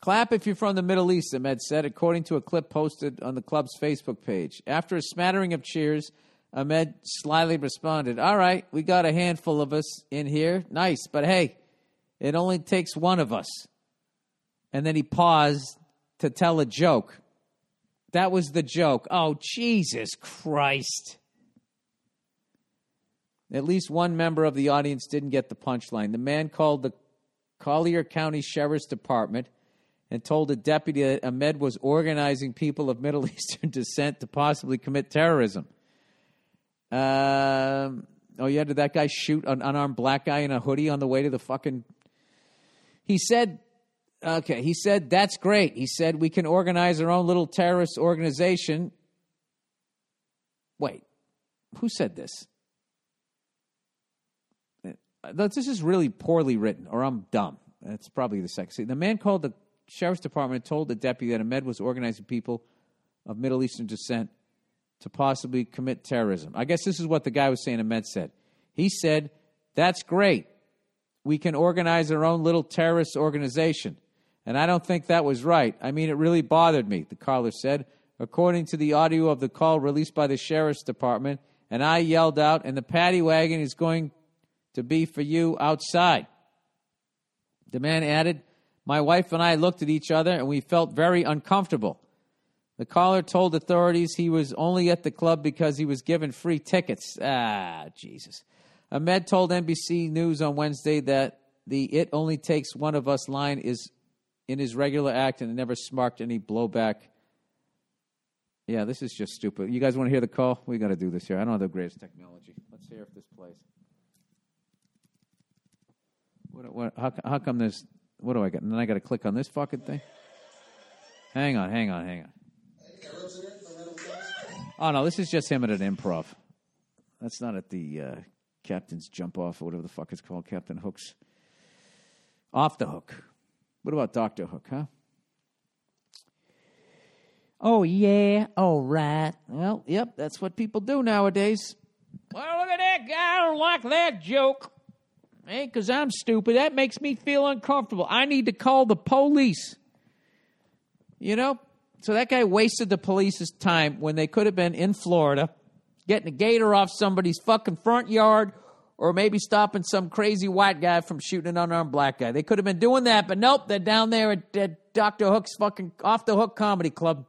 Speaker 1: clap if you're from the Middle East, Ahmed said, according to a clip posted on the club's Facebook page. After a smattering of cheers, Ahmed slyly responded, All right, we got a handful of us in here. Nice, but hey, it only takes one of us. And then he paused to tell a joke. That was the joke. Oh, Jesus Christ. At least one member of the audience didn't get the punchline. The man called the Collier County Sheriff's Department and told a deputy that Ahmed was organizing people of Middle Eastern descent to possibly commit terrorism. Um, oh, yeah, did that guy shoot an unarmed black guy in a hoodie on the way to the fucking. He said, okay, he said, that's great. He said, we can organize our own little terrorist organization. Wait, who said this? This is really poorly written, or I'm dumb. That's probably the second. The man called the sheriff's department and told the deputy that Ahmed was organizing people of Middle Eastern descent to possibly commit terrorism. I guess this is what the guy was saying Ahmed said. He said, That's great. We can organize our own little terrorist organization. And I don't think that was right. I mean, it really bothered me, the caller said. According to the audio of the call released by the sheriff's department, and I yelled out, and the paddy wagon is going to be for you outside. The man added, My wife and I looked at each other and we felt very uncomfortable. The caller told authorities he was only at the club because he was given free tickets. Ah, Jesus. Ahmed told NBC News on Wednesday that the It Only Takes One of Us line is in his regular act and never sparked any blowback. Yeah, this is just stupid. You guys want to hear the call? We got to do this here. I don't have the greatest technology. Let's hear if this plays. What, what, how, how come this? What do I get? And then I got to click on this fucking thing. Hang on, hang on, hang on. Oh no, this is just him at an improv. That's not at the uh, captain's jump off or whatever the fuck it's called, Captain Hook's Off the hook. What about Dr. Hook, huh? Oh, yeah, all right. Well, yep, that's what people do nowadays. Well, look at that guy. I don't like that joke. Ain't because I'm stupid. That makes me feel uncomfortable. I need to call the police. You know? So that guy wasted the police's time when they could have been in Florida getting a gator off somebody's fucking front yard or maybe stopping some crazy white guy from shooting an unarmed black guy. They could have been doing that, but nope, they're down there at, at Dr. Hook's fucking off the hook comedy club.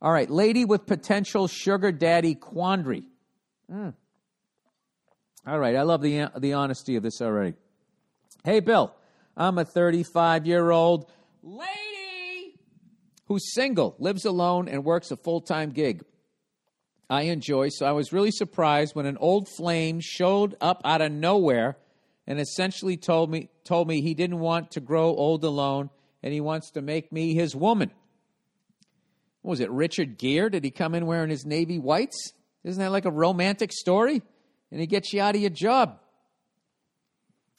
Speaker 1: All right, lady with potential sugar daddy quandary. Mm. All right, I love the the honesty of this already. Hey, Bill, I'm a 35 year old lady who's single, lives alone, and works a full time gig. I enjoy, so I was really surprised when an old flame showed up out of nowhere and essentially told me told me he didn't want to grow old alone and he wants to make me his woman. What was it Richard Gere? Did he come in wearing his navy whites? Isn't that like a romantic story? And he gets you out of your job.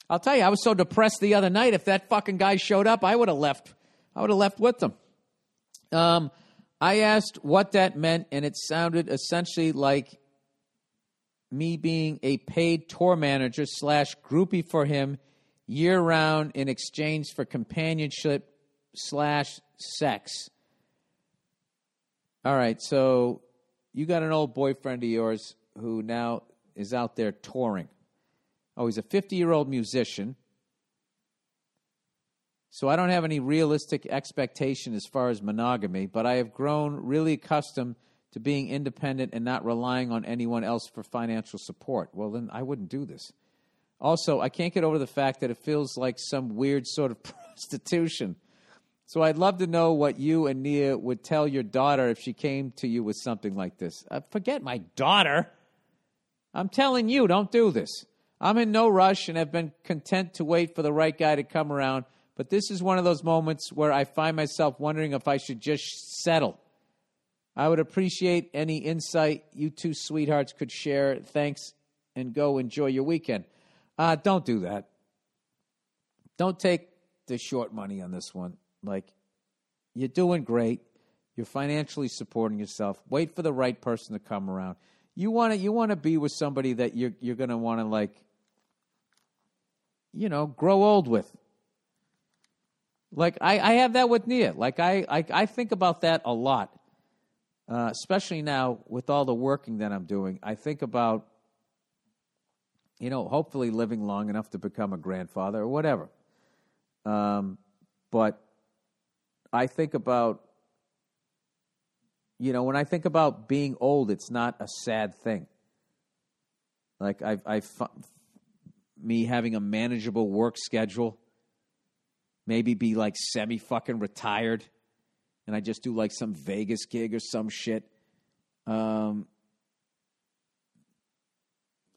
Speaker 1: I'll tell you, I was so depressed the other night. If that fucking guy showed up, I would have left. I would have left with them. Um, I asked what that meant, and it sounded essentially like me being a paid tour manager slash groupie for him year round in exchange for companionship slash sex. All right, so you got an old boyfriend of yours who now is out there touring. Oh, he's a 50 year old musician. So I don't have any realistic expectation as far as monogamy, but I have grown really accustomed to being independent and not relying on anyone else for financial support. Well, then I wouldn't do this. Also, I can't get over the fact that it feels like some weird sort of prostitution. So I'd love to know what you and Nia would tell your daughter if she came to you with something like this. Uh, forget my daughter. I'm telling you, don't do this. I'm in no rush and have been content to wait for the right guy to come around, but this is one of those moments where I find myself wondering if I should just settle. I would appreciate any insight you two sweethearts could share. Thanks, and go enjoy your weekend. Uh, don't do that. Don't take the short money on this one. Like, you're doing great. You're financially supporting yourself. Wait for the right person to come around. You want to you want to be with somebody that you're you're going to want to like you know, grow old with. Like I, I have that with Nia. Like I, I, I think about that a lot, uh, especially now with all the working that I'm doing. I think about, you know, hopefully living long enough to become a grandfather or whatever. Um, but I think about, you know, when I think about being old, it's not a sad thing. Like I, I, me having a manageable work schedule, maybe be like semi fucking retired, and I just do like some Vegas gig or some shit. Um,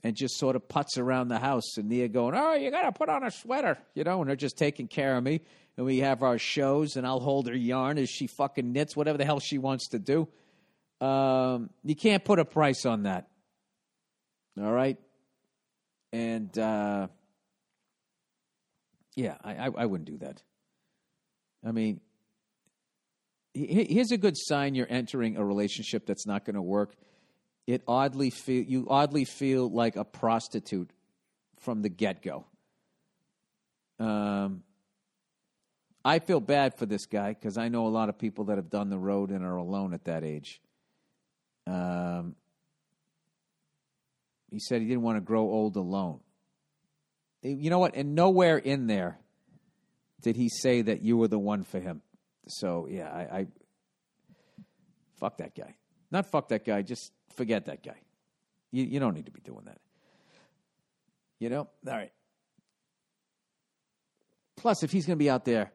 Speaker 1: and just sort of puts around the house, and Nia going, "Oh, you got to put on a sweater," you know, and they're just taking care of me and we have our shows, and I'll hold her yarn as she fucking knits whatever the hell she wants to do. Um, you can't put a price on that. All right, and uh, yeah, I, I, I wouldn't do that. I mean, here's a good sign you're entering a relationship that's not going to work. It oddly feel you oddly feel like a prostitute from the get go. Um, I feel bad for this guy because I know a lot of people that have done the road and are alone at that age. Um, he said he didn't want to grow old alone. You know what? And nowhere in there did he say that you were the one for him. So yeah, I, I fuck that guy. Not fuck that guy. Just forget that guy. You, you don't need to be doing that. You know. All right. Plus, if he's going to be out there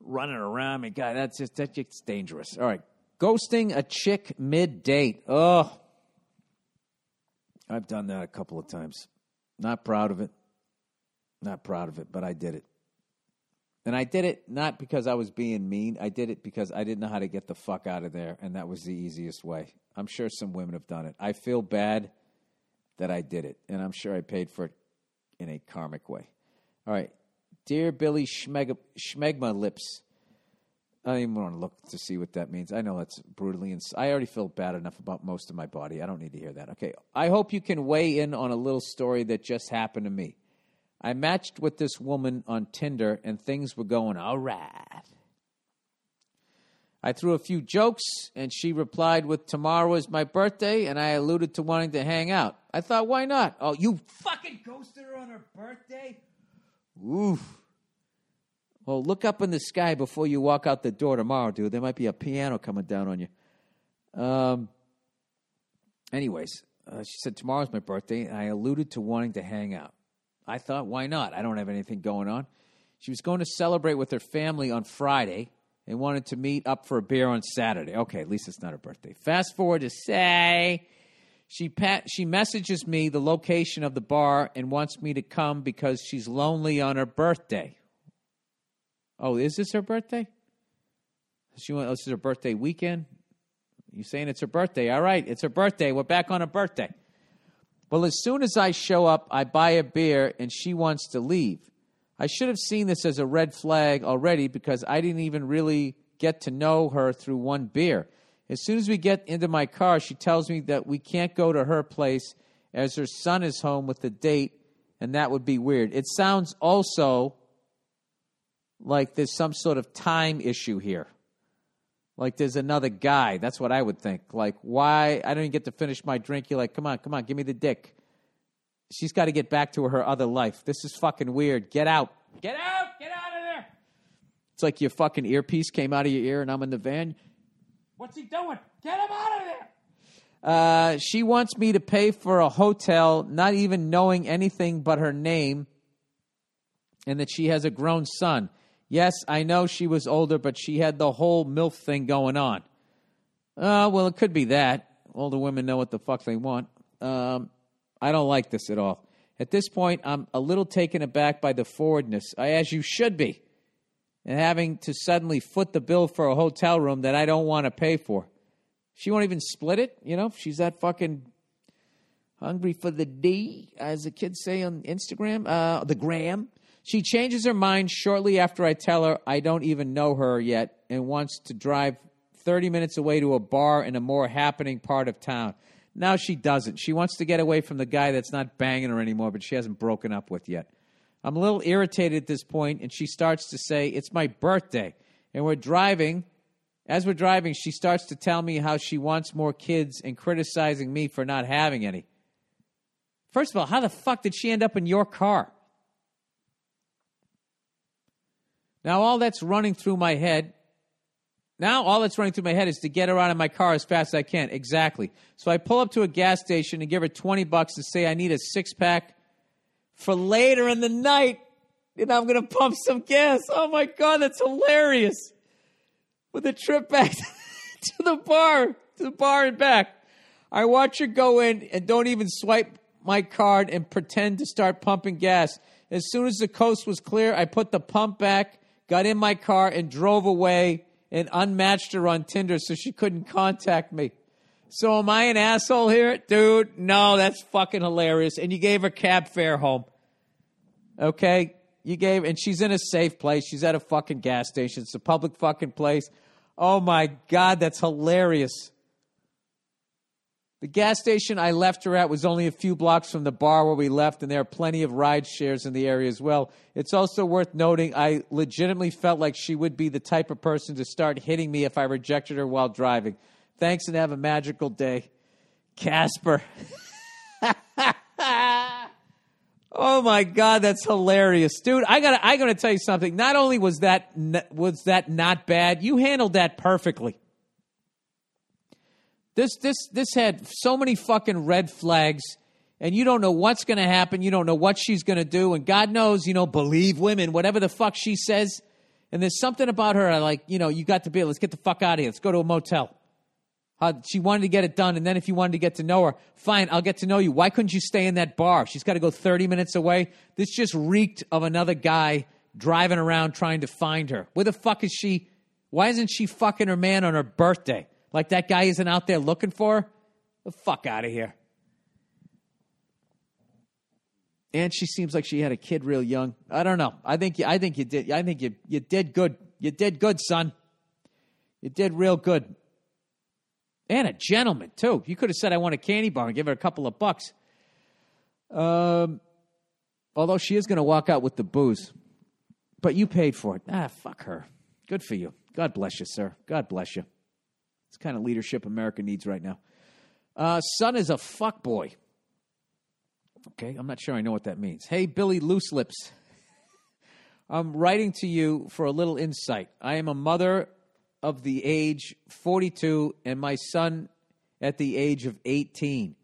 Speaker 1: running around me. God, that's just that's just dangerous. All right. Ghosting a chick mid date. Oh. I've done that a couple of times. Not proud of it. Not proud of it, but I did it. And I did it not because I was being mean. I did it because I didn't know how to get the fuck out of there, and that was the easiest way. I'm sure some women have done it. I feel bad that I did it, and I'm sure I paid for it in a karmic way. All right. Dear Billy Schmeg- Schmegma Lips. I don't even want to look to see what that means. I know that's brutally. Ins- I already feel bad enough about most of my body. I don't need to hear that. Okay. I hope you can weigh in on a little story that just happened to me. I matched with this woman on Tinder and things were going all right. I threw a few jokes and she replied with tomorrow is my birthday and I alluded to wanting to hang out. I thought, why not? Oh, you fucking ghosted her on her birthday? Oof. Well, look up in the sky before you walk out the door tomorrow, dude. There might be a piano coming down on you. Um. Anyways, uh, she said tomorrow's my birthday, and I alluded to wanting to hang out. I thought, why not? I don't have anything going on. She was going to celebrate with her family on Friday and wanted to meet up for a beer on Saturday. Okay, at least it's not her birthday. Fast forward to say she she messages me the location of the bar and wants me to come because she's lonely on her birthday. Oh, is this her birthday? She went, oh, this is her birthday weekend. You saying it's her birthday? All right, it's her birthday. We're back on her birthday. Well, as soon as I show up, I buy a beer and she wants to leave. I should have seen this as a red flag already because I didn't even really get to know her through one beer. As soon as we get into my car, she tells me that we can't go to her place as her son is home with the date, and that would be weird. It sounds also like there's some sort of time issue here. Like there's another guy. That's what I would think. Like, why? I don't even get to finish my drink. You're like, come on, come on, give me the dick. She's got to get back to her other life. This is fucking weird. Get out. Get out. Get out of there. It's like your fucking earpiece came out of your ear and I'm in the van. What's he doing? Get him out of there. Uh, she wants me to pay for a hotel, not even knowing anything but her name, and that she has a grown son. Yes, I know she was older, but she had the whole MILF thing going on. Uh, well, it could be that. Older women know what the fuck they want. Um, I don't like this at all. At this point, I'm a little taken aback by the forwardness, as you should be, and having to suddenly foot the bill for a hotel room that I don't want to pay for. She won't even split it, you know? She's that fucking hungry for the D, as the kids say on Instagram, uh, the gram. She changes her mind shortly after I tell her I don't even know her yet and wants to drive 30 minutes away to a bar in a more happening part of town. Now she doesn't. She wants to get away from the guy that's not banging her anymore, but she hasn't broken up with yet. I'm a little irritated at this point, and she starts to say, It's my birthday. And we're driving. As we're driving, she starts to tell me how she wants more kids and criticizing me for not having any. First of all, how the fuck did she end up in your car? Now, all that's running through my head, now all that's running through my head is to get her out of my car as fast as I can. Exactly. So I pull up to a gas station and give her 20 bucks to say I need a six pack for later in the night and I'm going to pump some gas. Oh my God, that's hilarious. With a trip back to the bar, to the bar and back. I watch her go in and don't even swipe my card and pretend to start pumping gas. As soon as the coast was clear, I put the pump back, got in my car, and drove away and unmatched her on Tinder so she couldn't contact me. So am I an asshole here? Dude, no, that's fucking hilarious. And you gave her cab fare home. Okay? You gave, and she's in a safe place. She's at a fucking gas station. It's a public fucking place. Oh my God, that's hilarious. The gas station I left her at was only a few blocks from the bar where we left, and there are plenty of ride shares in the area as well. It's also worth noting I legitimately felt like she would be the type of person to start hitting me if I rejected her while driving. Thanks and have a magical day. Casper. oh my god, that's hilarious. Dude, I got to I got to tell you something. Not only was that was that not bad, you handled that perfectly. This this this had so many fucking red flags and you don't know what's going to happen, you don't know what she's going to do and God knows, you know, believe women, whatever the fuck she says. And there's something about her I like, you know, you got to be, let's get the fuck out of here. Let's go to a motel. Uh, she wanted to get it done, and then if you wanted to get to know her, fine, I'll get to know you. Why couldn't you stay in that bar? She's got to go 30 minutes away. This just reeked of another guy driving around trying to find her. Where the fuck is she? Why isn't she fucking her man on her birthday? Like that guy isn't out there looking for her? The fuck out of here. and she seems like she had a kid real young. I don't know. I think you, I think you did. I think you you did good. You did good, son. You did real good. And a gentleman too. You could have said I want a candy bar and give her a couple of bucks. Um, although she is going to walk out with the booze, but you paid for it. Ah, fuck her. Good for you. God bless you, sir. God bless you. It's kind of leadership America needs right now. Uh, son is a fuck boy. Okay, I'm not sure I know what that means. Hey, Billy Loose Lips. I'm writing to you for a little insight. I am a mother of the age 42 and my son at the age of 18.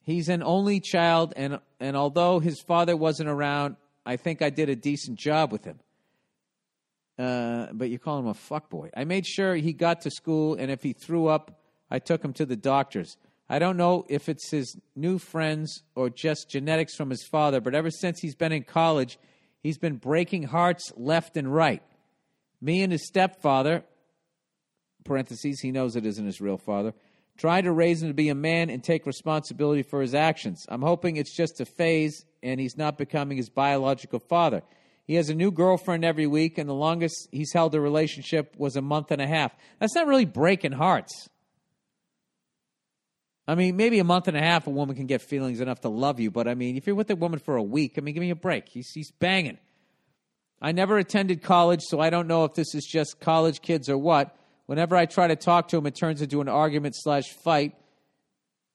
Speaker 1: He's an only child, and, and although his father wasn't around, I think I did a decent job with him. Uh, but you call him a fuckboy. I made sure he got to school, and if he threw up, I took him to the doctors. I don't know if it's his new friends or just genetics from his father, but ever since he's been in college, he's been breaking hearts left and right. Me and his stepfather, parentheses, he knows it isn't his real father, tried to raise him to be a man and take responsibility for his actions. I'm hoping it's just a phase and he's not becoming his biological father. He has a new girlfriend every week, and the longest he's held a relationship was a month and a half. That's not really breaking hearts. I mean, maybe a month and a half, a woman can get feelings enough to love you. But I mean, if you're with a woman for a week, I mean, give me a break. He's, he's banging. I never attended college, so I don't know if this is just college kids or what. Whenever I try to talk to him, it turns into an argument slash fight.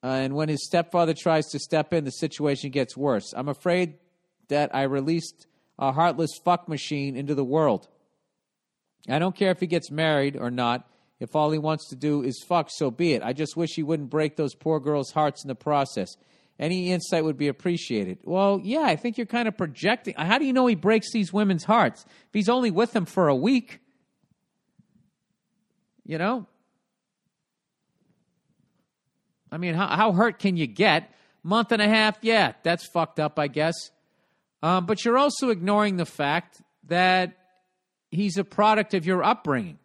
Speaker 1: Uh, and when his stepfather tries to step in, the situation gets worse. I'm afraid that I released a heartless fuck machine into the world. I don't care if he gets married or not. If all he wants to do is fuck, so be it. I just wish he wouldn't break those poor girls' hearts in the process. Any insight would be appreciated. Well, yeah, I think you're kind of projecting. How do you know he breaks these women's hearts? If he's only with them for a week, you know? I mean, how, how hurt can you get? Month and a half, yeah, that's fucked up, I guess. Um, but you're also ignoring the fact that he's a product of your upbringing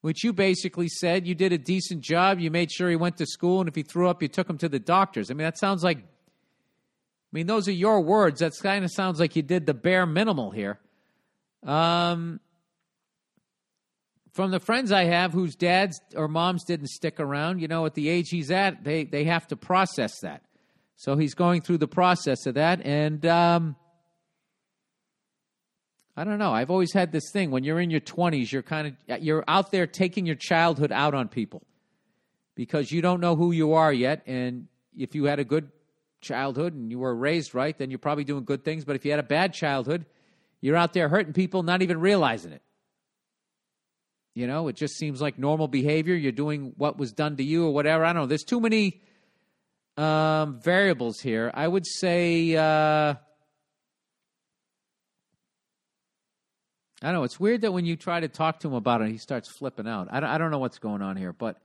Speaker 1: which you basically said you did a decent job. You made sure he went to school, and if he threw up, you took him to the doctors. I mean, that sounds like, I mean, those are your words. That kind of sounds like you did the bare minimal here. Um, from the friends I have whose dads or moms didn't stick around, you know, at the age he's at, they, they have to process that. So he's going through the process of that. And, um, I don't know. I've always had this thing when you're in your 20s, you're kind of you're out there taking your childhood out on people because you don't know who you are yet and if you had a good childhood and you were raised right, then you're probably doing good things, but if you had a bad childhood, you're out there hurting people not even realizing it. You know, it just seems like normal behavior. You're doing what was done to you or whatever. I don't know. There's too many um, variables here. I would say uh, I don't know. It's weird that when you try to talk to him about it, he starts flipping out. I don't, I don't know what's going on here, but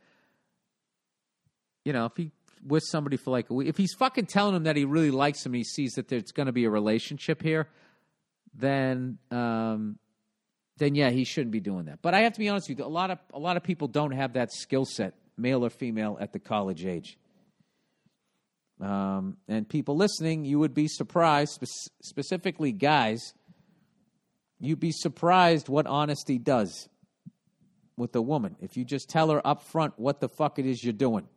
Speaker 1: you know, if he with somebody for like a week, if he's fucking telling him that he really likes him, and he sees that there's going to be a relationship here, then um, then yeah, he shouldn't be doing that. But I have to be honest with you, a lot of a lot of people don't have that skill set, male or female, at the college age. Um, and people listening, you would be surprised, spe- specifically guys You'd be surprised what honesty does with a woman if you just tell her up front what the fuck it is you're doing.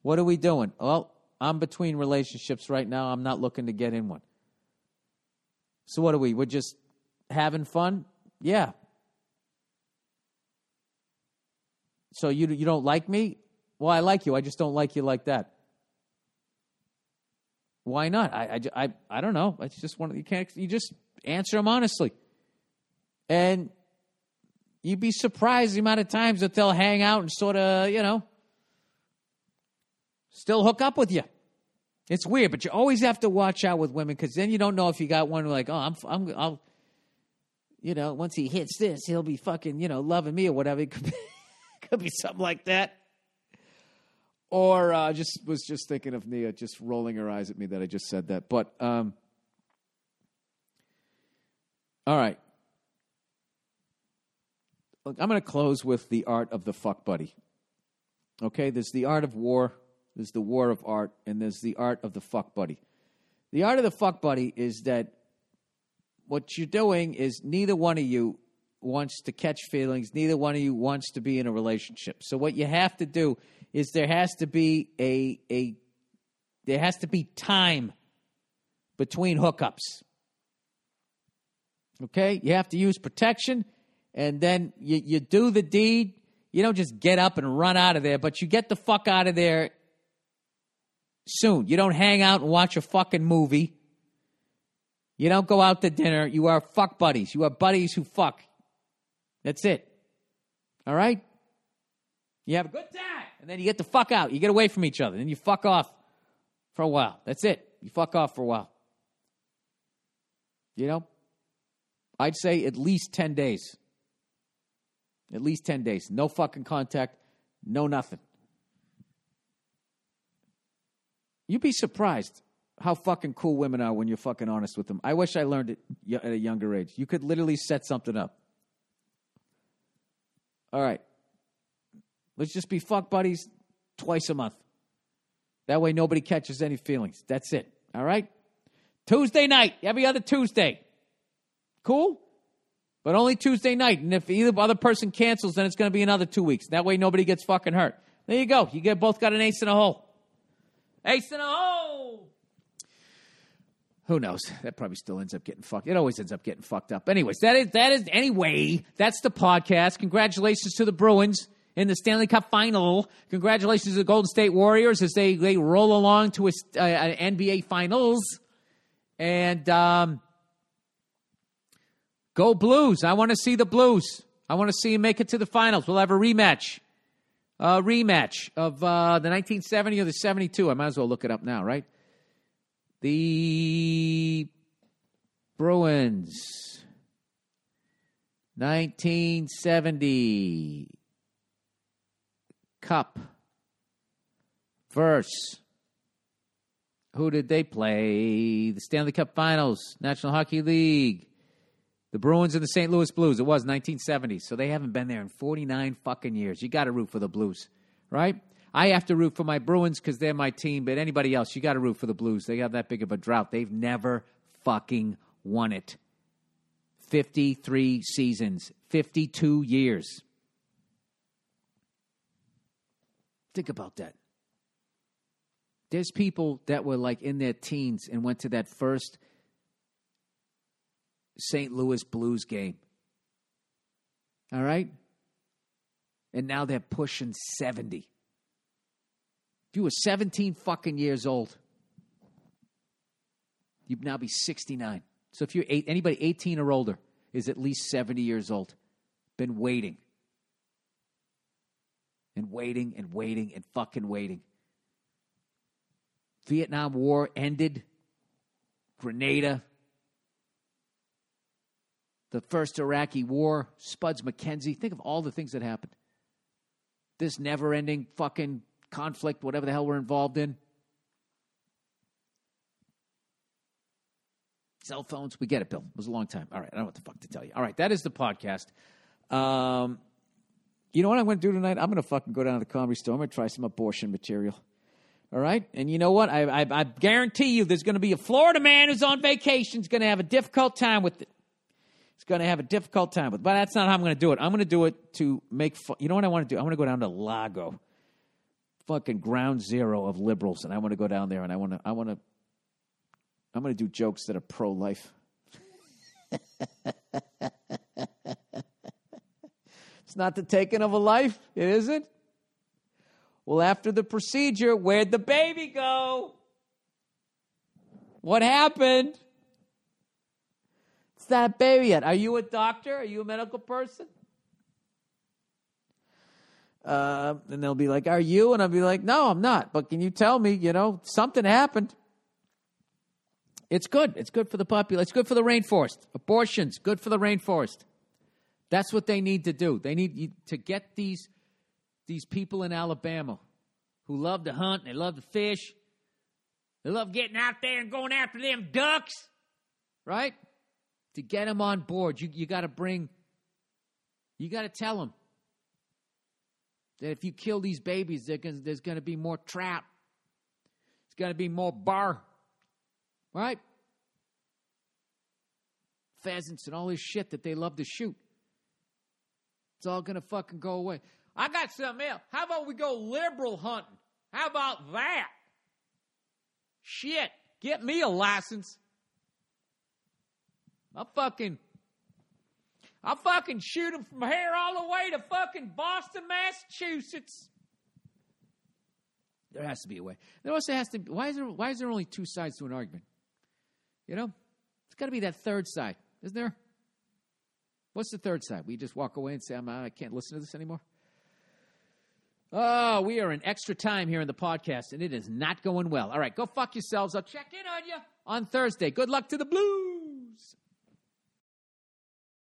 Speaker 1: What are we doing? Well, I'm between relationships right now. I'm not looking to get in one. So what are we? We're just having fun? Yeah. So you you don't like me? Well, I like you. I just don't like you like that. Why not? I I, I, I don't know. It's just one. You can't. You just answer them honestly. And you'd be surprised the amount of times that they'll hang out and sort of, you know, still hook up with you. It's weird, but you always have to watch out with women because then you don't know if you got one like, oh, I'm, I'm, I'll, you know, once he hits this, he'll be fucking, you know, loving me or whatever. It could be, could be something like that. Or uh, just was just thinking of Nia just rolling her eyes at me that I just said that. But um, all right. Look, I'm going to close with the art of the fuck buddy. Okay, there's the art of war, there's the war of art, and there's the art of the fuck buddy. The art of the fuck buddy is that what you're doing is neither one of you wants to catch feelings, neither one of you wants to be in a relationship. So what you have to do is there has to be a a there has to be time between hookups. Okay? You have to use protection and then you, you do the deed. You don't just get up and run out of there, but you get the fuck out of there soon. You don't hang out and watch a fucking movie. You don't go out to dinner. You are fuck buddies. You are buddies who fuck. That's it. All right? You have a good time, and then you get the fuck out. You get away from each other, then you fuck off for a while. That's it. You fuck off for a while. You know? I'd say at least 10 days. At least 10 days. No fucking contact, no nothing. You'd be surprised how fucking cool women are when you're fucking honest with them. I wish I learned it at a younger age. You could literally set something up. All right. Let's just be fuck buddies twice a month. That way nobody catches any feelings. That's it. All right? Tuesday night, every other Tuesday. Cool? But only Tuesday night. And if either other person cancels, then it's going to be another two weeks. That way nobody gets fucking hurt. There you go. You get both got an ace in a hole. Ace in a hole. Who knows? That probably still ends up getting fucked. It always ends up getting fucked up. Anyways, that is that is anyway. That's the podcast. Congratulations to the Bruins in the Stanley Cup final. Congratulations to the Golden State Warriors as they they roll along to a, uh, NBA Finals. And um, go Blues! I want to see the Blues. I want to see them make it to the finals. We'll have a rematch uh, rematch of uh, the 1970 or the 72. I might as well look it up now, right? The Bruins, 1970 Cup. Verse. Who did they play? The Stanley Cup Finals, National Hockey League. The Bruins and the St. Louis Blues. It was 1970. So they haven't been there in 49 fucking years. You got to root for the Blues, right? I have to root for my Bruins because they're my team, but anybody else, you got to root for the Blues. They have that big of a drought. They've never fucking won it. 53 seasons, 52 years. Think about that. There's people that were like in their teens and went to that first St. Louis Blues game. All right? And now they're pushing 70. If you were 17 fucking years old, you'd now be 69. So if you're eight, anybody 18 or older is at least 70 years old. Been waiting. And waiting and waiting and fucking waiting. Vietnam War ended. Grenada, the first Iraqi war, Spuds MacKenzie. Think of all the things that happened. This never ending fucking conflict, whatever the hell we're involved in. Cell phones, we get it, Bill. It was a long time. All right, I don't know what the fuck to tell you. All right, that is the podcast. Um, you know what I'm going to do tonight? I'm going to fucking go down to the comedy store. To try some abortion material. All right, and you know what? I, I, I guarantee you, there's going to be a Florida man who's on vacation. Is going to have a difficult time with it. it is going to have a difficult time with. But that's not how I'm going to do it. I'm going to do it to make fun. You know what I want to do? I want to go down to Largo, fucking ground zero of liberals, and I want to go down there and I want to. I want to. I'm going to do jokes that are pro life. it's not the taking of a life, it isn't. Well, after the procedure, where'd the baby go? What happened? It's that baby yet? Are you a doctor? Are you a medical person? Uh, and they'll be like, Are you? And I'll be like, No, I'm not. But can you tell me, you know, something happened? It's good. It's good for the population. It's good for the rainforest. Abortions, good for the rainforest. That's what they need to do. They need to get these, these people in Alabama who love to hunt, they love to fish, they love getting out there and going after them ducks, right? to get them on board, you, you got to bring, you got to tell them that if you kill these babies, gonna, there's going to be more trap. It's going to be more bar. Right? Pheasants and all this shit that they love to shoot. It's all going to fucking go away. I got something else. How about we go liberal hunting? How about that? Shit. Get me a license. I'll fucking. I'll fucking shoot them from here all the way to fucking Boston, Massachusetts. There has to be a way. There also has to be. Why is there, why is there only two sides to an argument? You know? It's got to be that third side, isn't there? What's the third side? We just walk away and say, I'm, I can't listen to this anymore? Oh, we are in extra time here in the podcast, and it is not going well. All right, go fuck yourselves. I'll check in on you on Thursday. Good luck to the Blues.